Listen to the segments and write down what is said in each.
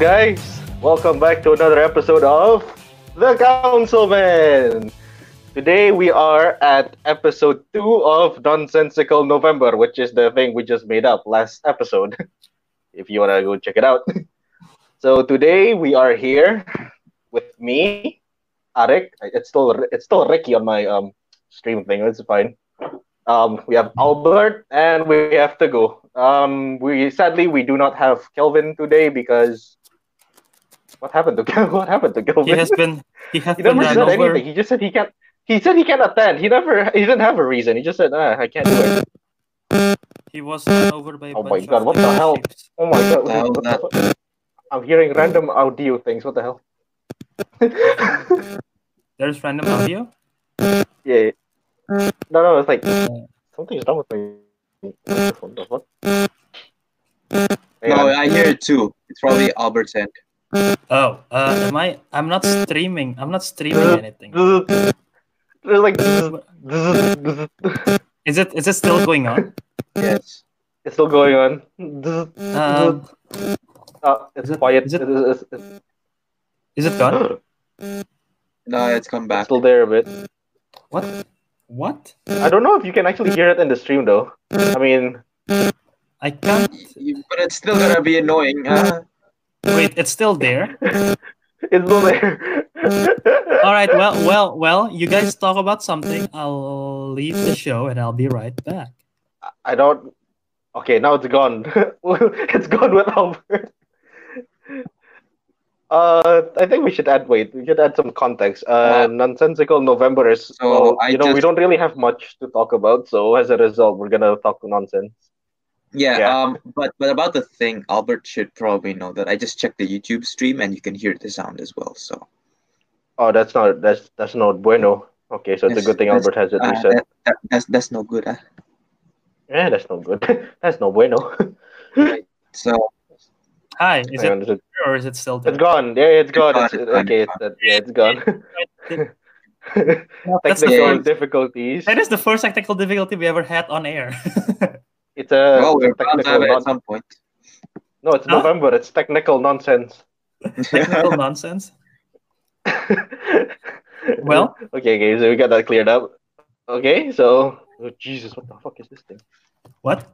Guys? Welcome back to another episode of The Councilmen. Today we are at episode two of Nonsensical November, which is the thing we just made up last episode. if you wanna go check it out. So today we are here with me, Ariq. It's still it's still Ricky on my um stream thing. It's fine. Um, we have Albert and we have Teguh. Um, we sadly we do not have Kelvin today because what happened to Kelvin? What happened to Kelvin? He has been. He has He never run said over. anything. He just said he can't. He said he can't attend. He never. He didn't have a reason. He just said, ah, I can't do it. He was run over by. a Oh my God, of what the hell? ships. Oh my god! the hell what is the? I'm hearing random audio things. What the hell? There's random audio. yeah. No, no. It's like something's wrong with my microphone. The fuck? Hang No, on. I hear it too. It's probably Albert's end. Oh, uh, am I? I'm not streaming. I'm not streaming anything. There's like Is it? Is it still going on? Yes. it's still going on. Um, Uh, it's is it- quiet. is it- It is- it's, it gone? No, it's come it's back. still there a bit. What? What? I don't know if you can actually hear it in the stream though. I mean, I can't. But it's still gonna be annoying. Uh, Wait, it's still there. it's still there. All right. Well, well, well. You guys talk about something. I'll leave the show and I'll be right back. I don't. Okay, now it's gone. it's gone with Albert. Uh, I think we should add. Wait, we should add some context. Uh, Uh, nonsensical November is. so well, I you know, we don't really have much to talk about. So as a result, we're gonna talk nonsense. Yeah, Yeah. Um. But but about the thing, Albert should probably know that I just checked the YouTube stream and you can hear the sound as well. So Oh, that's not. That's that's not bueno. Okay, so it's a good thing Albert has it uh, reset. that, that, that's that's no good. Huh? Yeah, that's no good. that's no bueno. So Hi. Is Hang it on, is it- or is it still there? it's gone. Yeah, it's gone. gone, It's, it's okay, it's it's, yeah, it's gone. That's the Technical first. difficulties. That is the first technical difficulty we ever had on air. It's a well, we're bound to have technical. it Non- at some point. no, it's Huh? November. It's technical nonsense. technical nonsense. Well, okay, okay, so we got that cleared up. Okay, so oh, Jesus, what the fuck is this thing? what?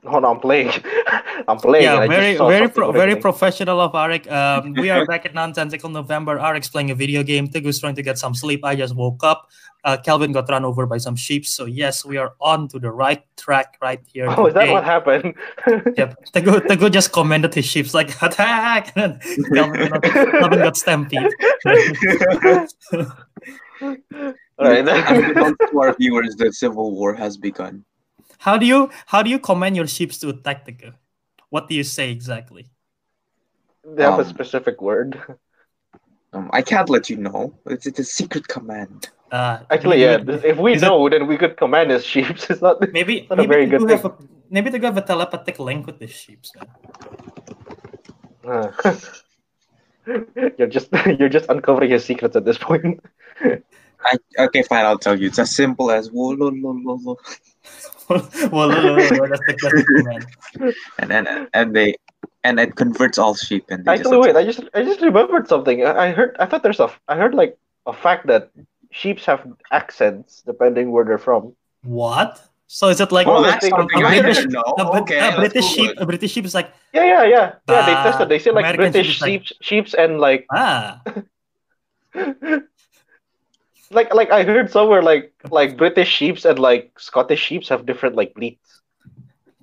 Hold on, I'm playing. I'm playing. Yeah, very very pro- very professional of Ariq. Um, we are back at Nonsensical November. Ariq's playing a video game. Teguh's trying to get some sleep. I just woke up. Uh, Kelvin got run over by some sheep. So yes, we are on to the right track right here. Oh, is that what happened? Yep. Teguh, Teguh just commanded his sheep like attack, and then Kelvin got, Kelvin got stampede. All right. Unbeknownst to our viewers, the civil war has begun. How do you how do you command your ships to attack Teguh? What do you say exactly? they have a Um, specific word. Um, I can't let you know. It's, it's a secret command. Uh, Actually, yeah. we- If we is it- know, then we could command as sheep. It's not. Maybe not a maybe very they good do have a, maybe they have a telepathic link with the sheep. Uh, you're just you're just uncovering his secrets at this point. I, okay, fine. I'll tell you. It's as simple as wo lo lo lo lo. Well, no, no, no, no, that's the, that's command. and and and they and it converts all sheep and they Actually, just wait. I just I just remembered something. I, I heard. I thought there's a. I heard like a fact that sheeps have accents depending where they're from. What? So is it like Oh, well, I that's think- something a I British- a, okay, a British sheep? it. A British sheep is like Yeah, yeah, yeah. Yeah, they Ah, tested. They say like American British sheep sheep, is sheeps and like ah. like like I heard somewhere like like British sheeps and like Scottish sheeps have different like bleats.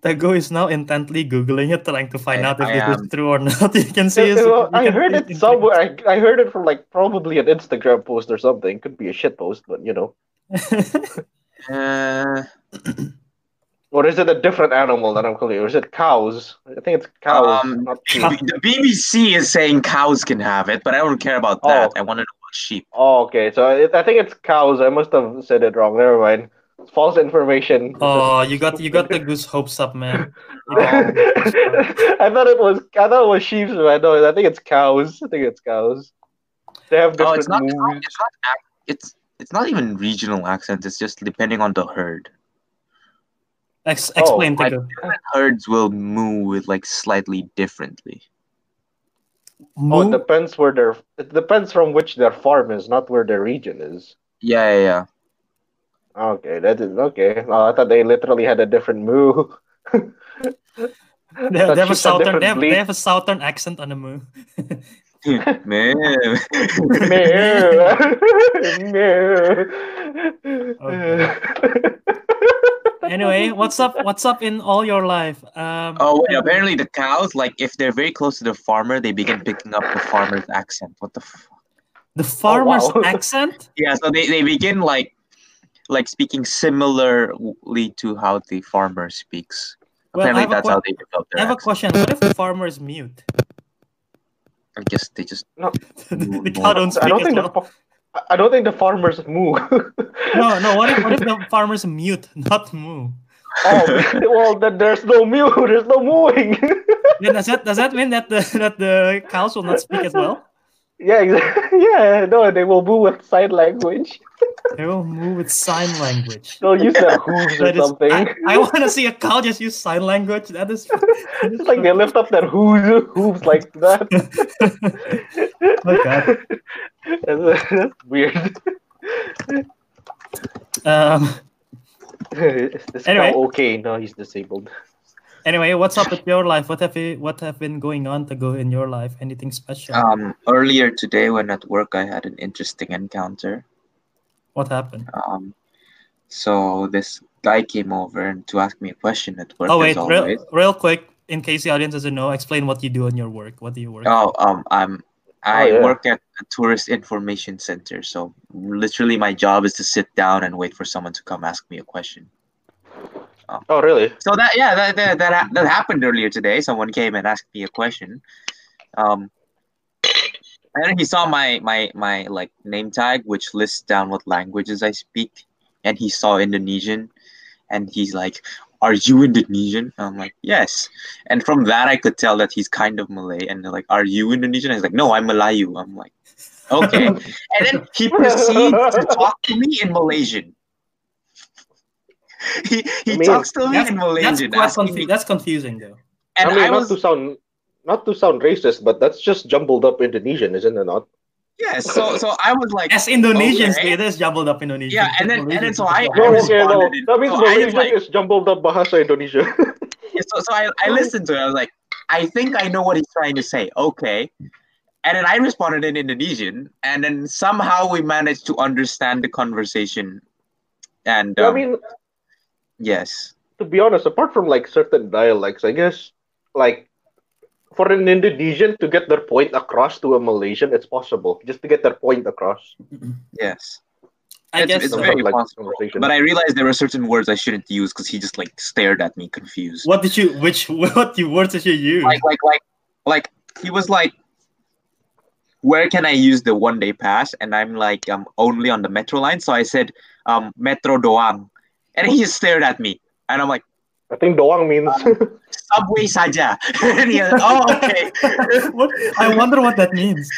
Teguh is now intently googling it, trying to find I- out if I this am. is true or not. You can see. his- Well, I heard it somewhere. I, I heard it from like probably an Instagram post or something. Could be a shit post, but you know. Uh, Or is it a different animal that I'm calling? Or is it cows? I think it's cows, Um, not sheep. the BBC is saying cows can have it, but I don't care about that. Oh. I want to know about sheep. Oh, okay. So it, I think it's cows. I must have said it wrong. Never mind. It's false information. oh, you got you got the goose hopes up, man. I thought it was. I thought it was sheep. but No, I think it's cows. I think it's cows. They have Oh, different it's not. It's not. moves. It's not, it's, it's not even regional accents. It's just depending on the herd. Ex- Oh, explain, I- Teguh. Herds will moo with like slightly differently. Oh, it depends where their it depends from which their farm is, not where their region is. Yeah, yeah, yeah. Okay, that is okay. Oh, I thought they literally had a different moo. They, they have a She's a southern. different They have, they have a southern accent on the moo. Man. anyway, what's up? What's up in all your life? Um, oh wait, apparently the cows, like if they're very close to the farmer, they begin picking up the farmer's accent. What the f- the farmer's wow. accent. Yeah, so they, they begin like like speaking similarly to how the farmer speaks. Well, Apparently that's que- how they develop their. I their have a question. What if the farmer is mute? I guess they just no. the cow don't I don't as think the well. fa- I don't think the farmers moo. No, no. What if, what if the farmer's mute, not moo? oh well, then there's no moo. There's no mooing. Then does that does that mean that the that the cows will not speak as well? Yeah, exactly. Yeah, no, they will move with sign language. They will move with sign language. They'll use their hooves or is, something. I, I want to see a cow just use sign language. That is, that is It's like they lift up their hooves, hooves like that. Oh, God. that's, that's weird. Um, Is this Anyway. okay? No, he's disabled. Anyway, what's up with your life? What have you, what have been going on to go in your life? Anything special? um earlier today when at work I had an interesting encounter. what happened? Um so this guy came over and to ask me a question at work Oh wait, real, real quick, in case the audience doesn't know, explain what you do in your work. What do you work? Oh, um, I'm I yeah. work at a tourist information center. So literally, my job is to sit down and wait for someone to come ask me a question. Oh, really? So that yeah, that that that, that happened earlier today. Someone came and asked me a question. Um, and he saw my my my like name tag, which lists down what languages I speak, and he saw Indonesian, and he's like, "Are you Indonesian?" I'm like, "Yes." And from that, I could tell that he's kind of Malay. And they're like, "Are you Indonesian?" He's like, "No, I'm Melayu." I'm like, "Okay." and then he proceeds to talk to me in Malaysian. he he I mean, talks to me in that's, Malaysian, quite asking confu- me, that's confusing though. and I mean, I not to sound not to sound racist, but that's just jumbled up Indonesian, isn't it? Not. yeah. So so I was like, As Indonesians, Okay. it is jumbled up Indonesian. Yeah, and then- and then so I- No, I okay, no. responded in- That means so I Malaysian like- is jumbled up Bahasa Indonesia. Yeah, so, so I, I listened to it. I was like, I think I know what he's trying to say. Okay. And then I responded in Indonesian, and then somehow we managed to understand the conversation. And I um, mean, yes, to be honest, apart from like certain dialects, I guess like for an Indonesian to get their point across to a Malaysian, it's possible just to get their point across. yes. I it's, guess it's so. very Like possible. conversation. But I realized there were certain words I shouldn't use because he just like stared at me confused. What did you? Which what you words did you use? Like like like like he was like, where can I use the one day pass? And I'm like, um, only on the metro line. So I said, um, metro doang, and he just stared at me, and I'm like. I think doang means subway saja. and he was, oh, okay. what? I wonder what that means.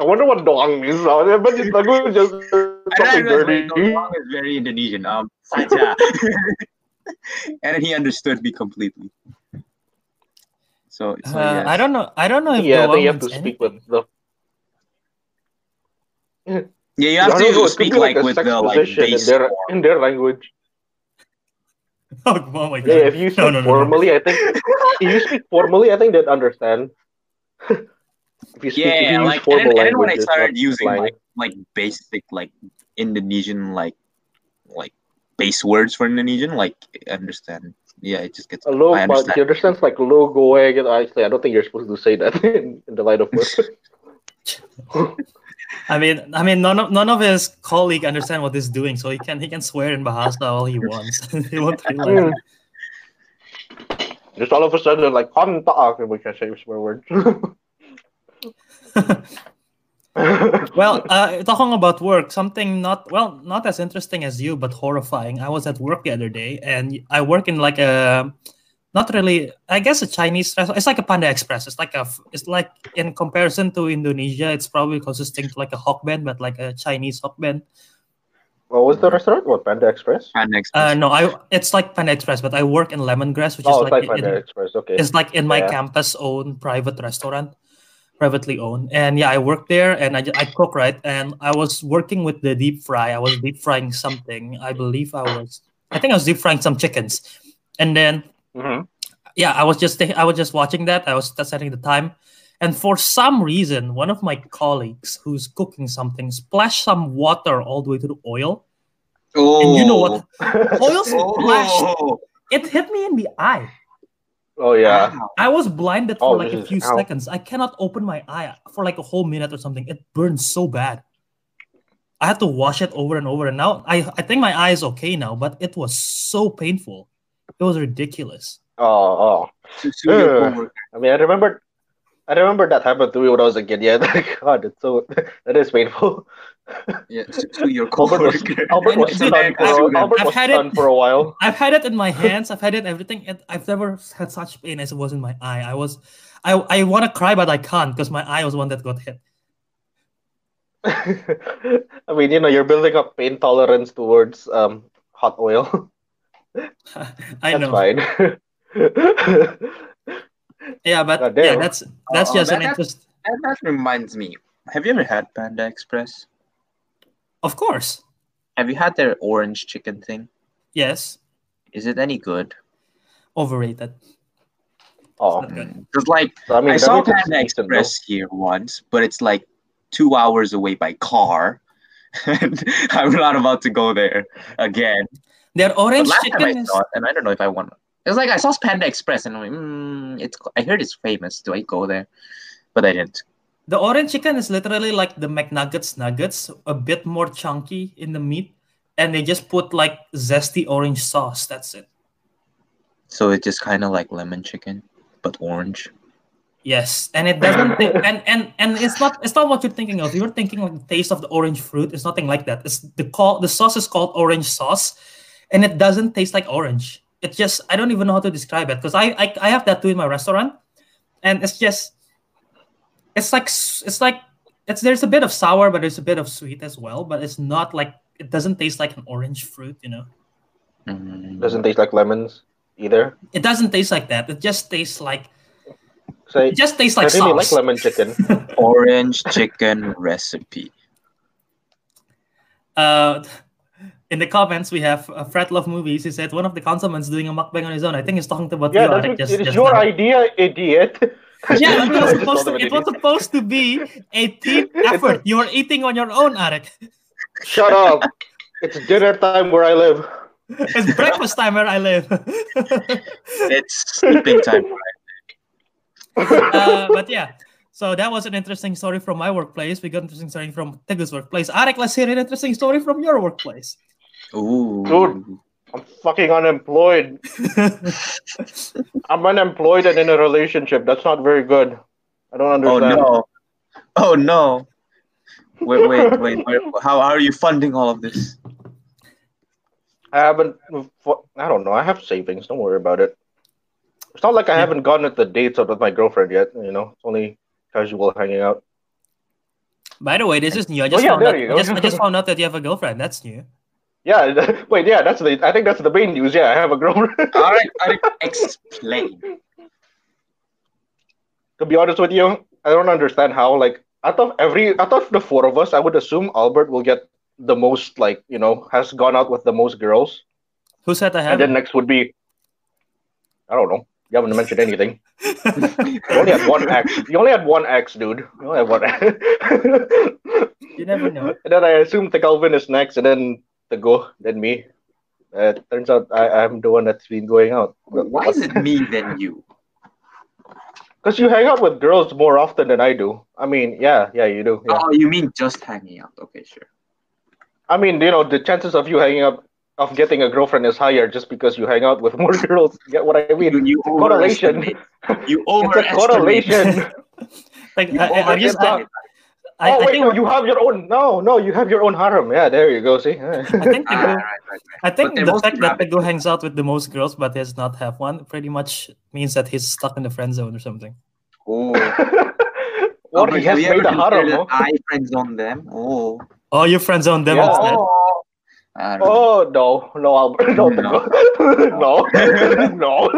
I wonder what doang means. now. But it's like just And I something realized, dirty. wait, Doang is very Indonesian. Um, saja. and he understood me completely. So, so Uh, yes. I don't know. I don't know if Yeah, I Doang think you have to means speak anything. with the. Yeah, you have don't know, to speak be like with the like position in their in their language. Oh, oh my god! Yeah, if you speak no, no, no, no. formally, I think if you speak formally, I think they'd understand. if you speak, if Yeah, you like and then, and then when I started not using slang. like like basic like Indonesian like like base words for Indonesian, like I understand. Yeah, it just gets. A low, I but understand. he understands like logo. Actually, I don't think you're supposed to say that in, in the light of work. I mean, I mean, none of none of his colleague understand what he's doing, so he can he can swear in Bahasa all he wants. he won't realize. Mm. Just all of a sudden, like kontak, we can say swear words. well, uh, talking about work, something not well, not as interesting as you, but horrifying. I was at work the other day, and I work in like a, not really, I guess a Chinese. restaurant. It's like a Panda Express. It's like a it's like in comparison to Indonesia, it's probably consisting to like a hokben, but like a Chinese hokben. what was the restaurant? What Panda Express? panda express Uh, no, I it's like Panda Express, but I work in Lemongrass, which Oh, is it's like like, Panda in, Express. Okay. it's like in my Yeah. campus own private restaurant. privately owned. And yeah, I worked there and I, I cook right. And I was working with the deep fry. I was deep frying something. I believe I was. I think I was deep frying some chickens. And then hmm yeah, I was just I was just watching that. I was setting the time, and for some reason, one of my colleagues who's cooking something splashed some water all the way to the oil. Oh, And you know what? Oil splashed. Oh, It hit me in the eye. oh yeah. I was blinded for Oh, like a few seconds. I cannot open my eye for like a whole minute or something. It burned so bad. I had to wash it over and over. And now I, I think my eye is okay now, but it was so painful. It was ridiculous. Oh, oh. To sue your I mean, I remember, I remember that happened to me when I was a kid. Yeah, God, it's so that is painful. Yeah, sue, sue your Albert was, coworker. Albert was Dude, for I've- a, Albert was had it- for a while. I've had it in my hands. I've had it everything. And I've never had such pain as it was in my eye. I was, I, I want to cry, but I can't because my eye was one that got hit. I mean, you know, you're building up pain tolerance towards um hot oil. I That's know. fine. Yeah, but God yeah, that's that's Oh, just an that- interest. That, that reminds me. Have you ever had Panda Express? Of course, Have you had their orange chicken thing? yes, Is it any good? overrated. oh, Because mm. like so, I mean, I saw Panda decent, though. Express here once, but it's like two hours away by car. and I'm not about to go there again. Their orange last time I chicken is it, and I don't know if I want. It. It's like I saw Panda Express, and I'm like, mm, it's. I heard it's famous. Do I go there? But I didn't. the orange chicken is literally like the McNuggets nuggets, a bit more chunky in the meat, and they just put like zesty orange sauce. That's it. So it's just kind of like lemon chicken, but orange. Yes, and it doesn't. ta- and and and it's not. It's not what you're thinking of. You're thinking like the taste of the orange fruit. It's nothing like that. It's the call. The sauce is called orange sauce, and it doesn't taste like orange. It just. I don't even know how to describe it because I, I I have that too in my restaurant, and it's just. It's like it's like it's there's a bit of sour, but there's a bit of sweet as well. But it's not like it doesn't taste like an orange fruit. You know, Mm. Doesn't taste like lemons either. it doesn't taste like that. It just tastes like So it just tastes I like really like lemon chicken. orange chicken recipe. Uh, in the comments, we have uh, Fred Love Movies. He said one of the councilmen's doing a mukbang on his own. I think he's talking about yeah, you, that's just- it is just your now. idea, idiot. Yeah, it was, supposed to, it was supposed to be a team effort. You are eating on your own, Ariq. idiot. Shut up. It's dinner time where I live. It's breakfast time where I live. It's sleeping time. uh, but yeah, so that was an interesting story from my workplace. We got an interesting story from Teguh's workplace. Ariq, let's hear an interesting story from your workplace. Ooh. Dude. I'm fucking unemployed. I'm unemployed and in a relationship. That's not very good. I don't oh, understand. Oh no. Oh no. Wait, wait, wait, wait. How, how are you funding all of this? I haven't. I don't know. I have savings. Don't worry about it. It's not like I haven't gone at the dates out with my girlfriend yet. You know, it's only casual hanging out. By the way, this is new. I oh, just yeah, found out. I just, I just found out that you have a girlfriend. That's new. Yeah. Wait. Yeah. That's the. I think that's the main news. Yeah, I have a girlfriend. All right, all right. Explain. to be honest with you, I don't understand how. Like, out of every, out of the four of us, I would assume Albert will get the most. Like, you know, has gone out with the most girls, Who said I and then next would be. I don't know. You haven't mentioned anything. You only had one ex. You only had one ex, dude. You only had one. Ex. You never know. And then I assume the Kelvin is next, and then Teguh, then me. Uh, turns out I, I'm the one that's been going out. Why is it me than you? Because you hang out with girls more often than I do. I mean, yeah, yeah, you do. Yeah. Oh, you mean just hanging out? Okay, sure. I mean, you know, the chances of you hanging up, of getting a girlfriend is higher just because you hang out with more girls. Get what I mean? You, you correlation. overestimate. You It's a correlation. Like, You overestimate. I, oh I wait, think, no, you have your own. No, no, you have your own harem. Yeah, there you go. See. I think Ah, Teguh, right, right, right. I think the fact that rabbit. Teguh hangs out with the most girls but does not have one pretty much means that he's stuck in the friend zone or something. Oh. or but he have has you ever made a harem. no? I friend zone them. Oh. Oh, you friend zone them Yeah. instead. Oh. Know. Oh no, no, Albert, no, No. no, no,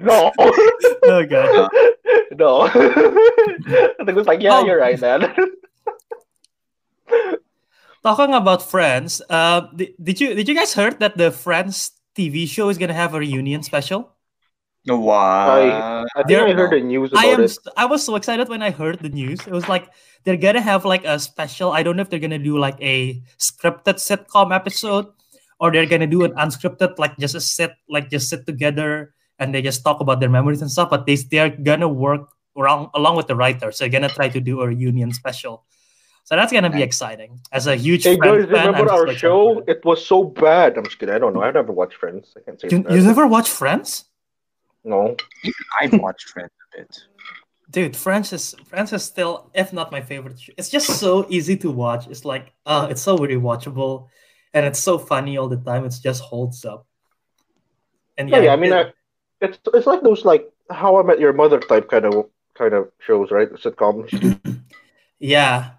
no, Okay. no. I think it was like, yeah, Oh. you're right, man. Talking about Friends, uh, did, did you did you guys heard that the Friends TV show is gonna have a reunion special? Wow. I think There- I heard the news I am. it. s- I was so excited when I heard the news. It was like they're gonna have like a special. I don't know if they're gonna do like a scripted sitcom episode, or they're gonna do an unscripted, like just a sit, like just sit together and they just talk about their memories and stuff. But they they're gonna work around along with the writers. So they're gonna try to do a reunion special. So that's gonna be exciting. As a huge Hey Friends guys, fan, I'm remember just our show? it. It was so bad. I'm just kidding. I don't know. I never watched Friends. I can't say You, that. you never watched Friends? No. I've watched Friends a bit. Dude, Friends is Friends is still, if not my favorite. Show. It's just so easy to watch. It's like, uh, it's so rewatchable, and it's so funny all the time. It just holds up. And Yeah, yeah, yeah. I mean, it- I, it's it's like those like How I Met Your Mother type kind of kind of shows, right? Sitcoms. yeah.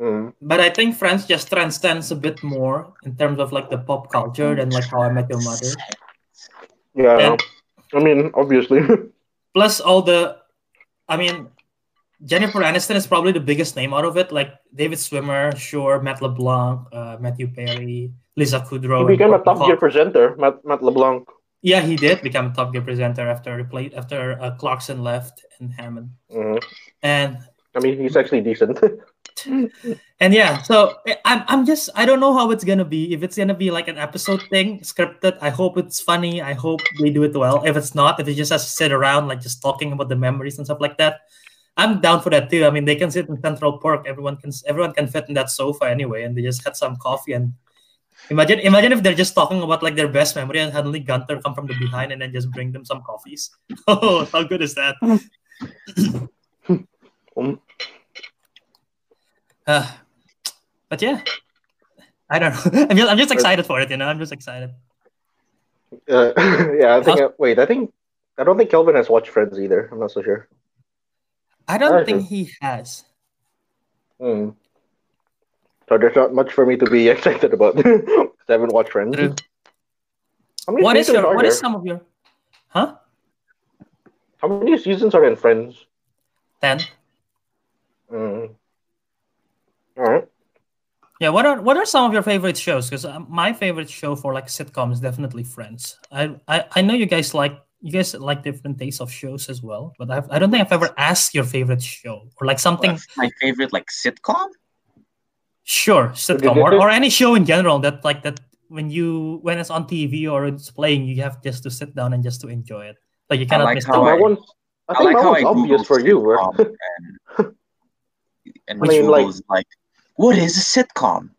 Mm. But I think Friends just transcends a bit more in terms of like the pop culture than like How I Met Your Mother. Yeah. And- I mean, obviously. Plus all the, I mean, Jennifer Aniston is probably the biggest name out of it. Like David Schwimmer, sure, Matt LeBlanc, uh, Matthew Perry, Lisa Kudrow. he became a Top. Gear presenter, Matt, Matt LeBlanc. Yeah, he did become a Top Gear presenter after replaced after uh, Clarkson left and Hammond. hmm And I mean, he's actually decent. and yeah, so I- I'm I'm just I don't know how it's gonna be. If it's gonna be like an episode thing, scripted, I hope it's funny. I hope they do it well. If it's not, if it just has to sit around like just talking about the memories and stuff like that, I'm down for that too. I mean, they can sit in Central Park. Everyone can everyone can fit in that sofa anyway, and they just had some coffee and. Imagine, imagine if they're just talking about like their best memory, and suddenly Gunther come from the behind and then just bring them some coffees. Oh, how good is that? Um, Uh, but yeah, I don't know. I'm just, I'm just excited for it. You know, I'm just excited. uh, yeah, I think. How's- Uh, wait, I think. I don't think Kelvin has watched Friends either. I'm not so sure. I don't Okay. think he has. Hmm. So there's not much for me to be excited about because I haven't watched Friends. True. What is your? What there? is some of your? Huh? How many seasons are in Friends? Ten. Mm. All right. Yeah. What are What are some of your favorite shows? Because um, my favorite show for like sitcom is definitely Friends. I I, I know you guys like you guys like different tastes of shows as well, but I've, I don't think I've ever asked your favorite show or like something. What's my favorite like sitcom? Sure, sitcom or, or any show in general that like that when you when it's on TV or it's playing, you have just to sit down and just to enjoy it. Like you cannot like miss how I- one's. I I think like that how one's I obvious Googled for you. right? and and I mean, like- like, what is a sitcom?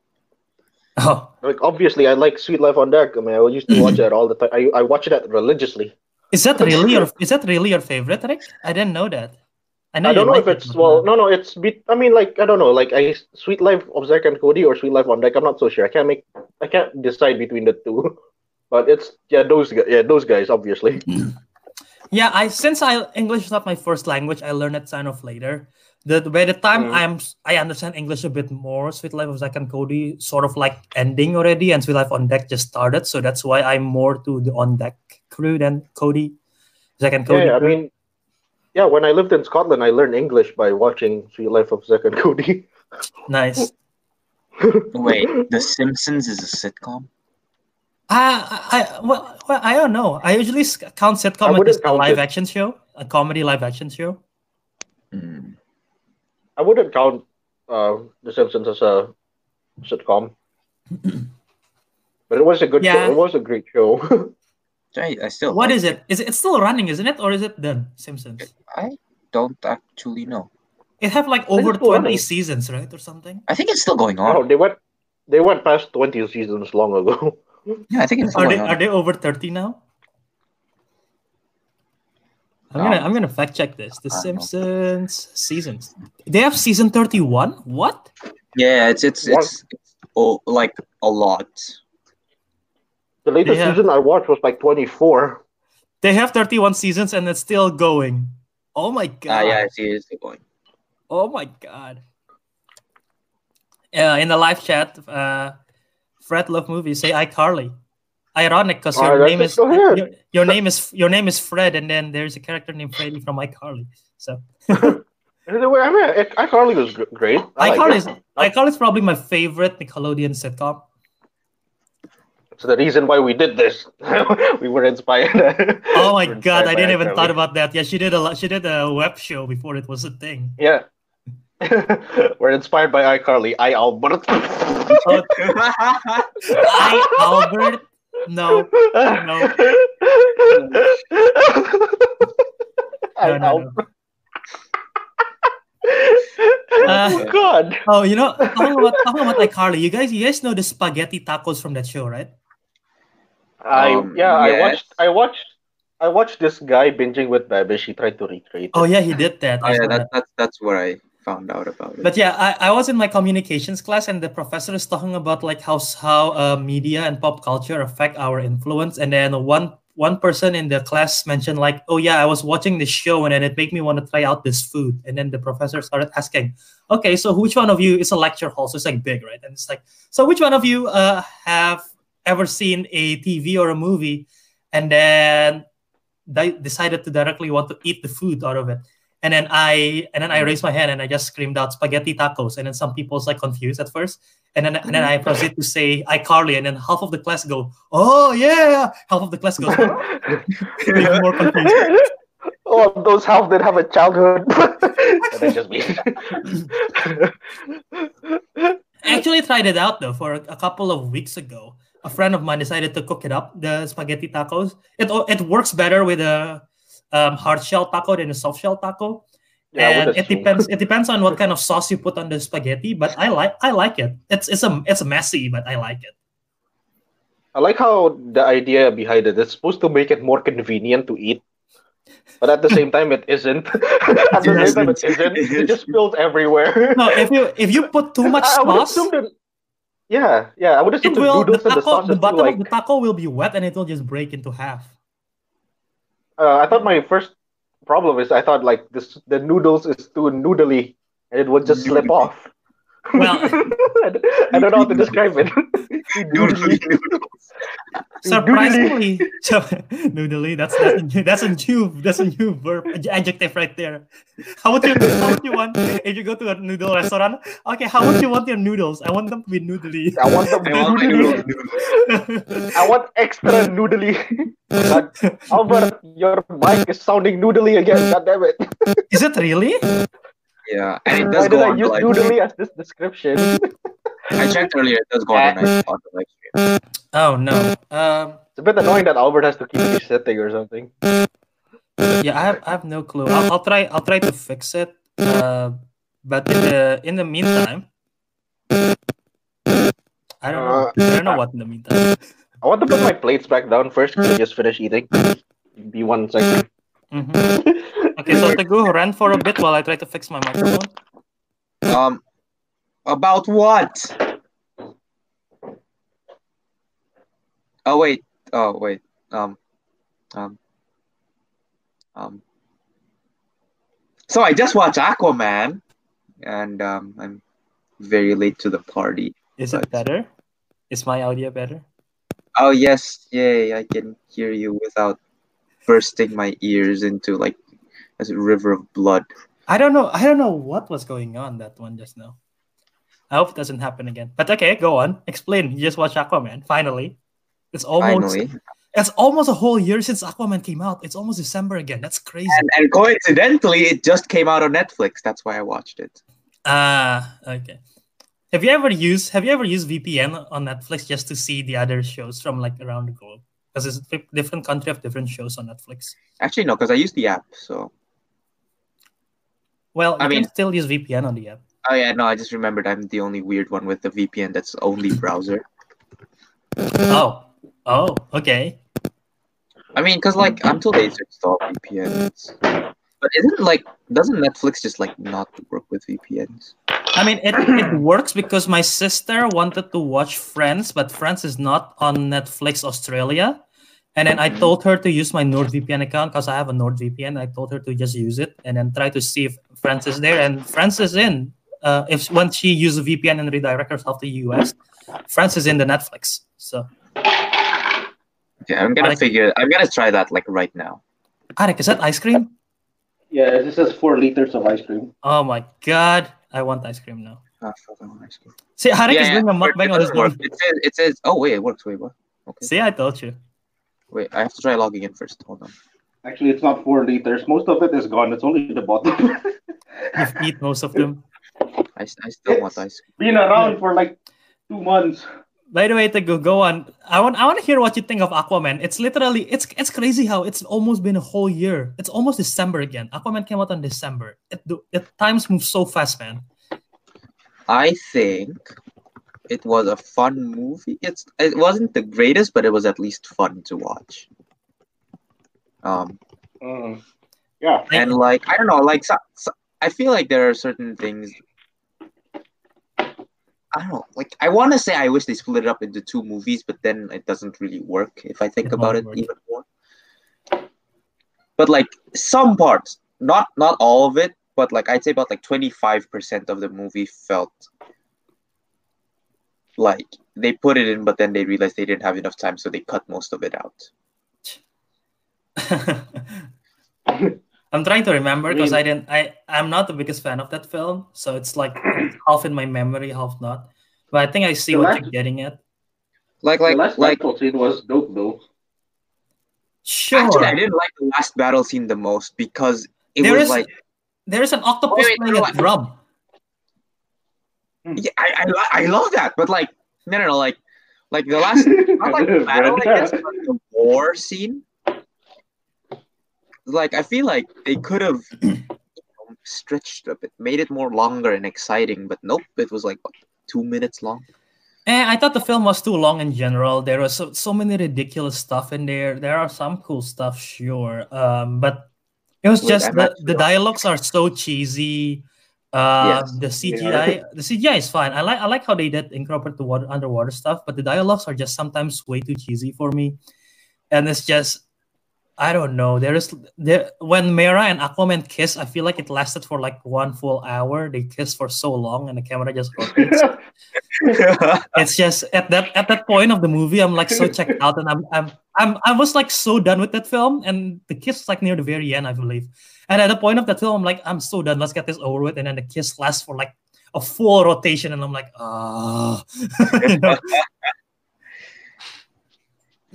Oh, Like obviously, I like Suite Life on Deck. I mean, I used to watch it all the time. I I watch that religiously. is that really your is that really your favorite, Rick? I didn't know that. I know I don't know like if it's but well. No, no, it's. Be, I mean, like I don't know. Like I Suite Life of Zack and Cody or Suite Life on Deck. I'm not so sure. I can't make. I can't decide between the two. But it's yeah those guys. Yeah, those guys obviously. Yeah, I since I English is not my first language, I learned it kind of later. The by the time Mm. I'm I understand English a bit more, Suite Life of Zack and Cody sort of like ending already, and Suite Life on Deck just started. So that's why I'm more to the on deck crew than Cody. Zack and Cody. yeah, I mean, yeah. When I lived in Scotland, I learned English by watching Suite Life of Zack and Cody. nice. Wait, The Simpsons is a sitcom? Uh, I well, well, I don't know. I usually s- count I sitcom as wouldn't a live it. action show, a comedy live action show. Hmm. I wouldn't count uh, The Simpsons as a sitcom, but it was a good Yeah. show. It was a great show. I, I still What like is it? Is it it's still running, isn't it, or is it done? Simpsons. I don't actually know. It have like over twenty running. seasons, right, or something. I think it's still going on. oh, they went. They went past twenty seasons long ago. Yeah, I think it's still Are they going are they over thirty now? I'm gonna I'm gonna fact check this. The I know. Simpsons seasons. They have season thirty one. What? Yeah, it's it's What? it's, it's oh, like a lot. The latest Yeah. season I watched was like twenty four. They have thirty one seasons and it's still going. Oh my god. Ah, yeah, it's still going. Oh my god. Uh, in the live chat, uh, Fred love movies, say iCarly. Ironic because your that's name is your, your name is your name is Fred, and then there's a character named Freddy from iCarly. So Anyway, I mean, iCarly was great. I iCarly is iCarly is probably my favorite Nickelodeon sitcom. So the reason why we did this, we were inspired. Oh my we god, I didn't even iCarly. thought about that. Yeah, she did a lot. She did a web show before it was a thing. Yeah. we're inspired by iCarly. I Albert. Oh, I Albert. No, no. I No, no, no. Albert. Uh, oh God. Oh, you know, talking about talking about iCarly. You guys, you guys know the spaghetti tacos from that show, right? I Um, yeah, I watched I watched I watched this guy binging with Babish. He tried to recreate. Oh it. yeah, he did that. Oh yeah, that, that. that's that's where I found out about it. But yeah, I, I was in my communications class and the professor is talking about like how how uh, media and pop culture affect our influence. And then one one person in the class mentioned like, oh yeah, I was watching this show and then it made me want to try out this food. And then the professor started asking, okay, so which one of you is a lecture hall? So it's like big, right? And it's like, so which one of you uh, have ever seen a TV or a movie and then they decided to directly want to eat the food out of it? And then I and then I mm-hmm. raised my hand and I just screamed out spaghetti tacos. And then some people's like confused at first. And then and then mm-hmm. I proceed to say iCarly, and then half of the class go, Oh yeah. Half of the class goes, even more confused. oh, those half that have a childhood. and then just me. I actually tried it out though for a couple of weeks ago. A friend of mine decided to cook it up, the spaghetti tacos. It it works better with a um, hard shell taco than a soft shell taco. Yeah, and it depends. It depends on what kind of sauce you put on the spaghetti. But I like I like it. It's it's a it's messy, but I like it. I like how the idea behind it. it is supposed to make it more convenient to eat. But at the same time, it isn't. at the same time, it isn't. It just spills everywhere. No, if you if you put too much sauce, that. Yeah, yeah. I would assume it the will the the taco sauce the bottom like. of the taco will be wet and it will just break into half. Uh, I thought my first problem is I thought like this the noodles is too noodly and it would just slip off. Well- I don't- I don't know how to describe it. Noodly noodles. Surprisingly, so, noodly. That's that's a, new- that's a new that's a new verb adjective right there. How would you how would you want if you go to a noodle restaurant? Okay, how would you want your noodles? I want them to be noodly. I want them I want my noodly. noodles. I want extra noodly. God, Albert, your mic is sounding noodly again. God damn it. Is it really? Yeah, and it Why does did go I on. use Like, noodly as this description? I checked earlier. It does go on the night on the live stream. Oh no. Um. It's a bit annoying that Albert has to keep resetting or something. Yeah, I have I have no clue. I'll, I'll try I'll try to fix it. Uh, but in the in the meantime, I don't know. I don't know what in the meantime. I want to put my plates back down first because I just finished eating. Be one second. Mhm. Okay, so Teguh ran for a bit while I try to fix my microphone. Um, about what? Oh wait. Oh wait. Um, um, um. So I just watched Aquaman, and um, I'm very late to the party. Is it better? Is my audio better? Oh yes, yay! I can hear you without bursting my ears into like a river of blood. I don't know. I don't know what was going on that one just now. I hope it doesn't happen again. But okay, go on. Explain. You just watched Aquaman. Finally, it's almost Finally, it's almost a whole year since Aquaman came out. It's almost December again. That's crazy. and, and coincidentally, it just came out on Netflix. That's why I watched it. Ah, okay. Have you ever used Have you ever used VPN on Netflix just to see the other shows from like around the globe? Because it's different country have different shows on Netflix. Actually, no, because I used the app. So, Well, you I can mean- still use VPN on the app. Oh yeah, no, I just remembered I'm the only weird one with the VPN that's only browser. Oh, oh, okay. I mean, because like until they install VPNs, but isn't like doesn't Netflix just like not work with VPNs? I mean, it, it works because my sister wanted to watch Friends, but Friends is not on Netflix Australia. And then I mm-hmm. told her to use my NordVPN account because I have a NordVPN. I told her to just use it and then try to see if Friends is there. And Friends is in. Uh, if once she uses VPN and redirect herself to US, France is in the Netflix. So, Okay, I'm gonna Like- figure. I'm gonna try that like right now. Ariq, is that ice cream? Yeah, this is four liters of ice cream. Oh my god, I want ice cream now. Fuck, I want ice cream. See, Ariq Yeah, is yeah, doing a it mukbang on his does work. It says. It says. Oh wait, it works. Wait, what? Okay. See, I told you. Wait, I have to try logging in first. Hold on. Actually, it's not four liters. Most of it is gone. It's only the bottom. You've eat most of them. I, s- I still want ice cream. Been around for like two months. By the way, Teguh go on. I want I want to hear what you think of Aquaman. It's literally it's it's crazy how it's almost been a whole year. It's almost December again. Aquaman came out in December. It do- it times move so fast, man. I think it was a fun movie. It's it wasn't the greatest, but it was at least fun to watch. Um, Mm. Yeah. And like I don't know, like so, so, I feel like there are certain things. I don't know, like I want to say I wish they split it up into two movies, but then it doesn't really work if I think It about it work. even more. But like some parts, not not all of it, but like I'd say about like twenty five percent of the movie felt like they put it in, but then they realized they didn't have enough time, so they cut most of it out. I'm trying to remember because mean- I didn't. I I'm not the biggest fan of that film, so it's like half in my memory, half not. But I think I see The what last- you're getting at. Like the like last like battle scene was dope though. Sure. Actually, I didn't like the last battle scene the most because it There was is- like There's an octopus Wait, wait, playing no, a I- drum. Hmm. yeah, I, I I love that, but like no no no like like the last not like the battle I guess, but the war scene. Like I feel like they could have you know, stretched a bit, made it more longer and exciting, but nope, it was like what, two minutes long. And I thought the film was too long in general. There was so, so many ridiculous stuff in there. There are some cool stuff, sure. Um, but it was Wait, just I'm the, actually the dialogues are so cheesy. Uh, Yes, the they CGI, the CGI is fine. I like I like how they did incorporate the water underwater stuff, but the dialogues are just sometimes way too cheesy for me. And it's just I don't know. There is there when Mera and Aquaman kiss, I feel like it lasted for like one full hour. They kissed for so long, and the camera just rotates it's just at that at that point of the movie i'm like so checked out and i'm i'm, I'm i was like so done with that film and the kiss like near the very end i believe and at the point of that film i'm like i'm so done let's get this over with and then the kiss lasts for like a full rotation and i'm like ah?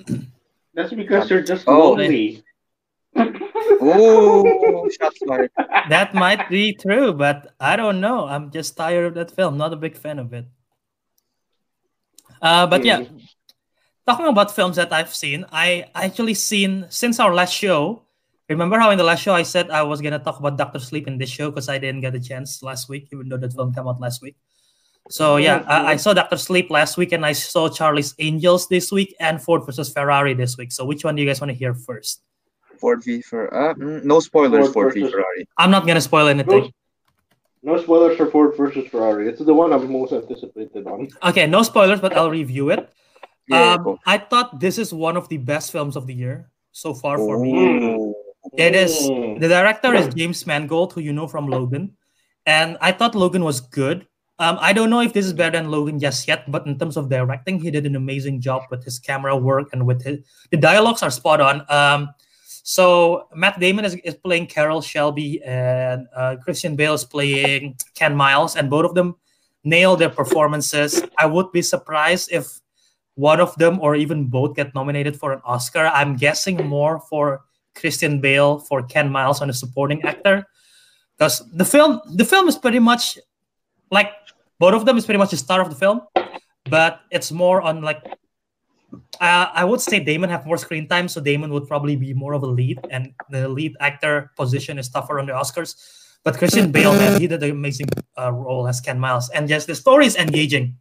That's because you're just Oh. lonely. oh, shots fired. that might be true but i don't know i'm just tired of that film not a big fan of it uh, but yeah talking about films that I've seen, I actually seen since our last show. Remember how in the last show I said I was gonna talk about Doctor Sleep in this show because I didn't get a chance last week, even though that film came out last week. So yeah, I, I saw Doctor Sleep last week and I saw Charlie's Angels this week and Ford versus Ferrari this week. So which one do you guys want to hear first? Ford v Ferrari. uh, no spoilers. Ford Ford v Ferrari. I'm not gonna spoil anything. No spoilers for Ford versus Ferrari. It's the one I'm most anticipated on. Okay, no spoilers, but I'll review it. Yeah, um, go. I thought this is one of the best films of the year so far for me. It is Mm. the director is James Mangold, who you know from Logan, and I thought Logan was good. Um, I don't know if this is better than Logan just yet, but in terms of directing, he did an amazing job with his camera work and with his the dialogues are spot on. Um, so Matt Damon is, is playing Carroll Shelby, and uh, Christian Bale is playing Ken Miles, and both of them nail their performances. I would be surprised if one of them or even both get nominated for an Oscar. I'm guessing more for Christian Bale for Ken Miles on a supporting actor, because the film the film is pretty much like both of them is pretty much the star of the film, but it's more on like uh, I would say Damon have more screen time, so Damon would probably be more of a lead, and the lead actor position is tougher on the Oscars. But Christian Bale, man, he did an amazing uh, role as Ken Miles, and yes, the story is engaging.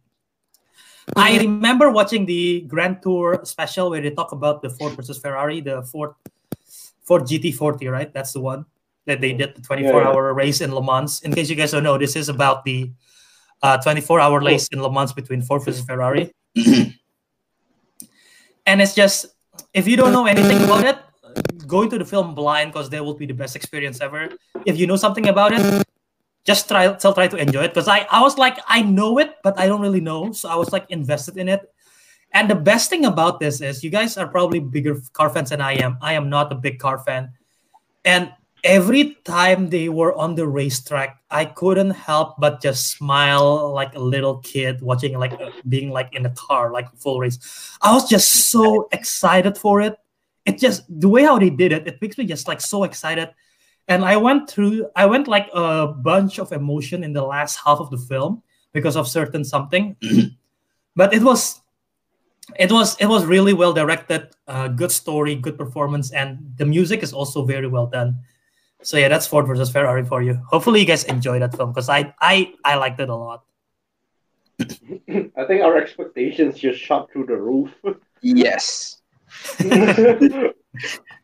I remember watching the Grand Tour special where they talk about the Ford versus Ferrari, the Ford Ford GT40, right? That's the one that they did the 24 hour race in Le Mans. In case you guys don't know, this is about the uh, 24 hour race in Le Mans between Ford versus Ferrari. and it's just, if you don't know anything about it, go into the film blind because that will be the best experience ever. If you know something about it, just try still try to enjoy it because I I was like I know it but I don't really know so I was like invested in it. And the best thing about this is you guys are probably bigger car fans than I am. I am not a big car fan. And every time they were on the racetrack, I couldn't help but just smile like a little kid watching like uh, being like in a car, like full race. I was just so excited for it. It just the way how they did it, it makes me just like so excited. And I went through, I went like a bunch of emotion in the last half of the film because of certain something. but it was it was it was really well directed uh, good story good performance and the music is also very well done so yeah that's ford versus ferrari for you hopefully you guys enjoy that film because i i i liked it a lot I think our expectations just shot through the roof. Yes. I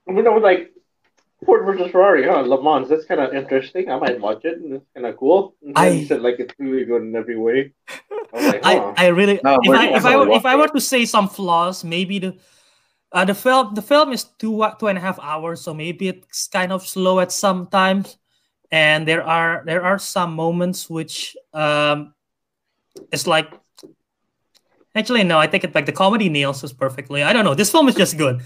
mean, I was like, Ford versus Ferrari, huh? Le Mans, that's kind of interesting. I might watch it, and it's kind of cool. And I- said like it's really good in every way. I like, huh. I, I really No, if we're I if I were, if I were to say some flaws, maybe the uh, the film the film is two two and a half hours, so maybe it's kind of slow at some times, and there are there are some moments which um it's like actually no, I take it back. The comedy nails us perfectly. I don't know. This film is just good.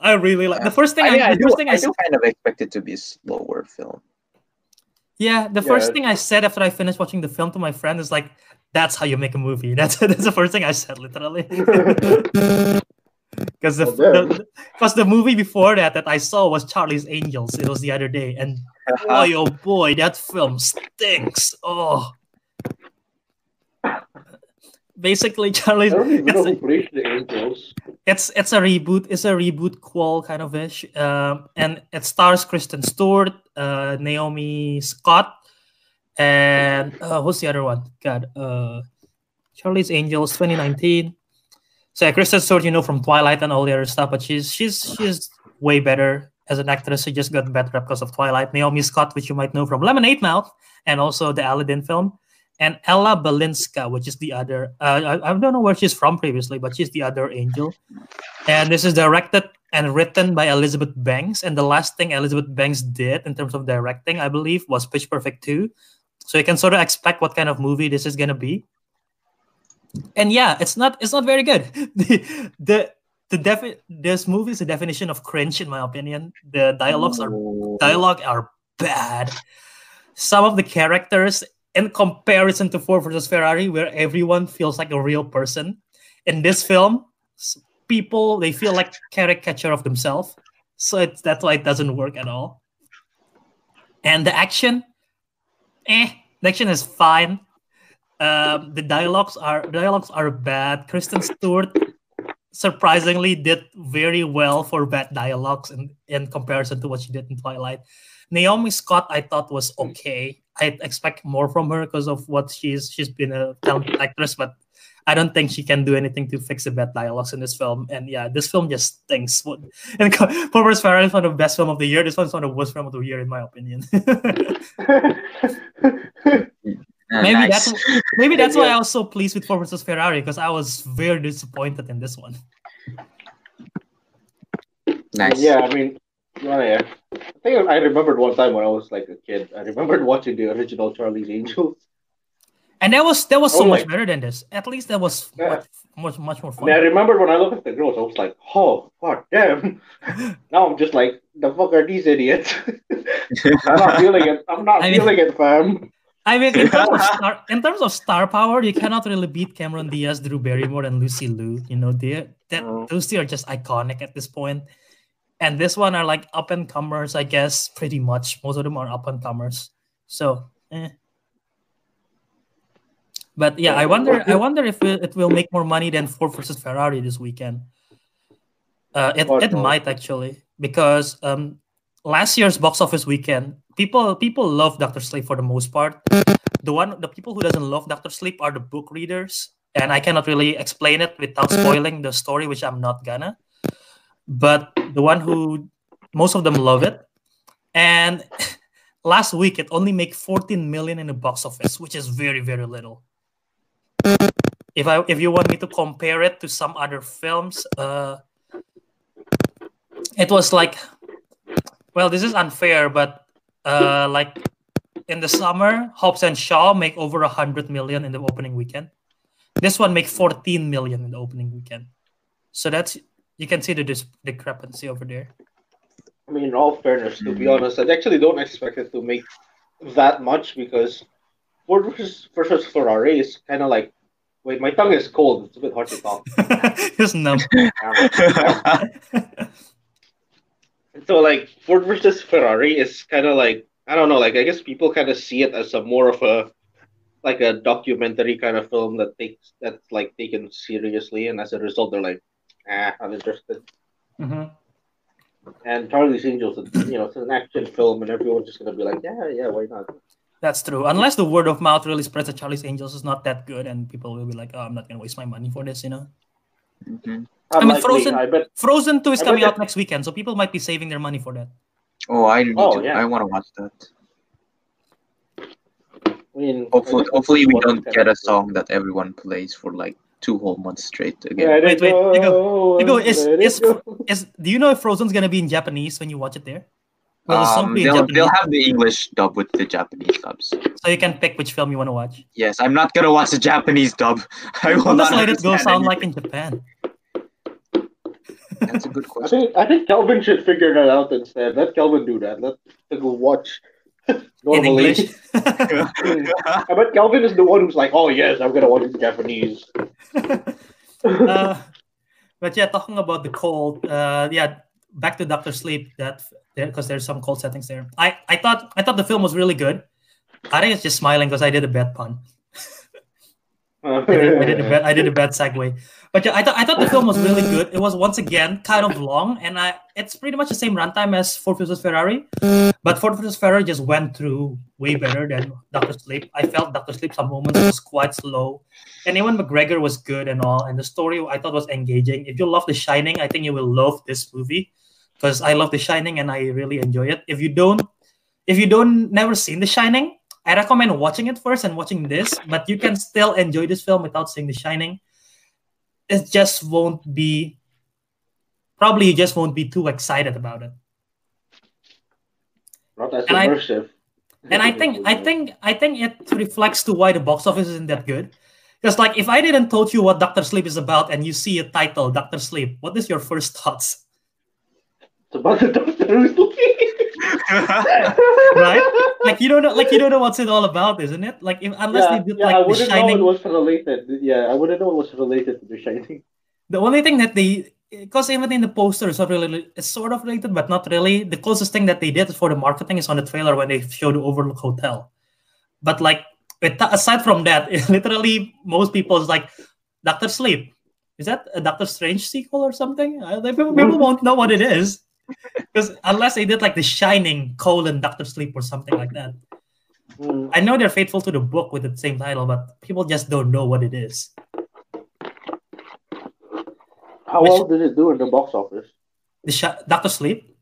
I really like the first thing. I, I, mean, I the do, first thing I, I do kind of expect it to be a slower film. Yeah, the Yeah. first thing I said after I finished watching the film to my friend is like, "That's how you make a movie." That's that's the first thing I said, literally. Because the, Well, the because the movie before that that I saw was Charlie's Angels. It was the other day, and boy, oh boy, that film stinks. Oh, basically, Charlie's don't even know it's, Angels. it's it's a reboot. It's a reboot qual kind of ish, um, and it stars Kristen Stewart, uh, Naomi Scott, and uh, who's the other one? God, uh, Charlie's Angels, 2019. So yeah, Kristen Stewart, you know from Twilight and all the other stuff, but she's she's she's way better as an actress. She just got better because of Twilight. Naomi Scott, which you might know from Lemonade Mouth and also the Aladdin film, and Ella Balinska, which is the other. Uh, I, I don't know where she's from previously, but she's the other angel. And this is directed and written by Elizabeth Banks. And the last thing Elizabeth Banks did in terms of directing, I believe, was Pitch Perfect 2. So you can sort of expect what kind of movie this is gonna be. And yeah, it's not it's not very good. the the the defi- this movie is a definition of cringe in my opinion. The dialogues are dialogue are bad. Some of the characters, in comparison to Ford versus Ferrari, where everyone feels like a real person, in this film, people they feel like caricature of themselves. So it's that's why it doesn't work at all. And the action, eh, the action is fine. Um, the dialogues are dialogues are bad. Kristen Stewart surprisingly did very well for bad dialogues in, in comparison to what she did in Twilight. Naomi Scott, I thought was okay. I expect more from her because of what she's she's been a talented actress, but I don't think she can do anything to fix the bad dialogues in this film. And yeah, this film just stinks. And Ford vs Ferrari is one of the best film of the year. This one's one of the worst film of the year, in my opinion. Uh, maybe nice. that's maybe that's why I was so pleased with Ford versus Ferrari because I was very disappointed in this one. nice. Yeah, I mean, well, yeah. I think I remembered one time when I was like a kid. I remembered watching the original Charlie's Angels. And that was that was so Oh much my- better than this. At least that was Yeah. much much much more I mean, I remember when I looked at the girls, I was like, "Oh, god damn!" now I'm just like, "The fuck are these idiots?" I'm not feeling it. I'm not I mean- feeling it, fam. I mean, in terms of star, in terms of star power, you cannot really beat Cameron Diaz, Drew Barrymore, and Lucy Liu. You know, they that Mm. those two are just iconic at this point. And this one are like up and comers, I guess. Pretty much, most of them are up and comers. So, eh. but yeah, I wonder. I wonder if it, it will make more money than Ford versus Ferrari this weekend. Uh, it it might actually because um, last year's box office weekend, people people love Doctor Sleep for the most part. The one the people who doesn't love Doctor Sleep are the book readers, and I cannot really explain it without spoiling the story, which I'm not gonna. But the one who most of them love it, and last week it only made 14 million in the box office, which is very very little. If I if you want me to compare it to some other films, uh, it was like well this is unfair but uh like in the summer, Hobbs and Shaw make over a hundred million in the opening weekend. This one make 14 million in the opening weekend. So that's you can see the dis- discrepancy over there. I mean, in all fairness, to be honest, I actually don't expect it to make that much because Ford versus, versus Ferrari is kind of like. Wait, my tongue is cold. It's a bit hard to talk. Just numb. so, like, Ford versus Ferrari is kind of like I don't know. Like, I guess people kind of see it as a more of a like a documentary kind of film that takes that's like taken seriously, and as a result, they're like, ah, I'm interested. Mhm. And Charlie's Angels, you know, it's an action film, and everyone's just gonna be like, yeah, yeah, why not? That's true. Unless the word of mouth really spreads that Charlie's Angels is not that good, and people will be like, "Oh, I'm not gonna waste my money for this," you know. Mhm. I mean, Frozen- I bet. Frozen Two is I coming bet out next weekend, so people might be saving their money for that. Oh, I need Oh, to. yeah. I want to watch that. I mean, Hopefully, I guess hopefully we don't get a song that everyone plays for like two whole months straight again. it Wait, wait, you go, you go, is- let it is- go. Is do you know if Frozen's gonna be in Japanese when you watch it there? Will the song Um, be they'll, they'll have the English dub with the Japanese dubs. so you can pick which film you want to watch? Yes, I'm not gonna watch the Japanese dub. I will What does not Let It Go understand sound like in Japan? That's a good I question. think I think Kelvin should figure that out instead. Let Kelvin do that. Let him go watch in normally. English. I bet Kelvin is the one who's like, oh yes, I'm gonna watch it in Japanese. uh, but yeah, talking about the cold, uh, yeah, back to Doctor Sleep. That because there's some cold settings there. I I thought I thought the film was really good. I think it's just smiling because I did a bad pun. Oh, I did, I did a bad I did a bad segue. But yeah, I thought I thought the film was really good. It was once again kind of long, and I it's pretty much the same runtime as Ford vs Ferrari, but Ford vs Ferrari just went through way better than Doctor Sleep. I felt Doctor Sleep some moments was quite slow, and Ewan McGregor was good and all, and the story I thought was engaging. If you love The Shining, I think you will love this movie because I love The Shining and I really enjoy it. If you don't, if you don't never seen The Shining, I recommend watching it first and watching this, but you can still enjoy this film without seeing The Shining. It just won't be, probably you just won't be too excited about it. Not as And I- immersive. And I think, I think, I think it reflects to why the box office isn't that good. Because like, if I didn't told you what Doctor Sleep is about and you see a title Doctor Sleep, what is your first thoughts? It's about the Doctor Who Right? Like you don't know, like you don't know what's it all about, isn't it? Like if, unless yeah, they did yeah, I like The wouldn't know Shining, it was related. Yeah, I wouldn't know it was related to The Shining. The only thing that they, because even in the poster, it's really, it's sort of related, but not really. The closest thing that they did for the marketing is on the trailer when they show the Overlook Hotel. But like, with- aside from that, literally most people is like, Doctor Sleep. Is that a Doctor Strange sequel or something? People, people won't know what it is. Because unless they did like The Shining colon Doctor Sleep or something like that. Hmm. I know they're faithful to the book with the same title, but people just don't know what it is. How Which- well did it do in the box office? The sh- Doctor Sleep.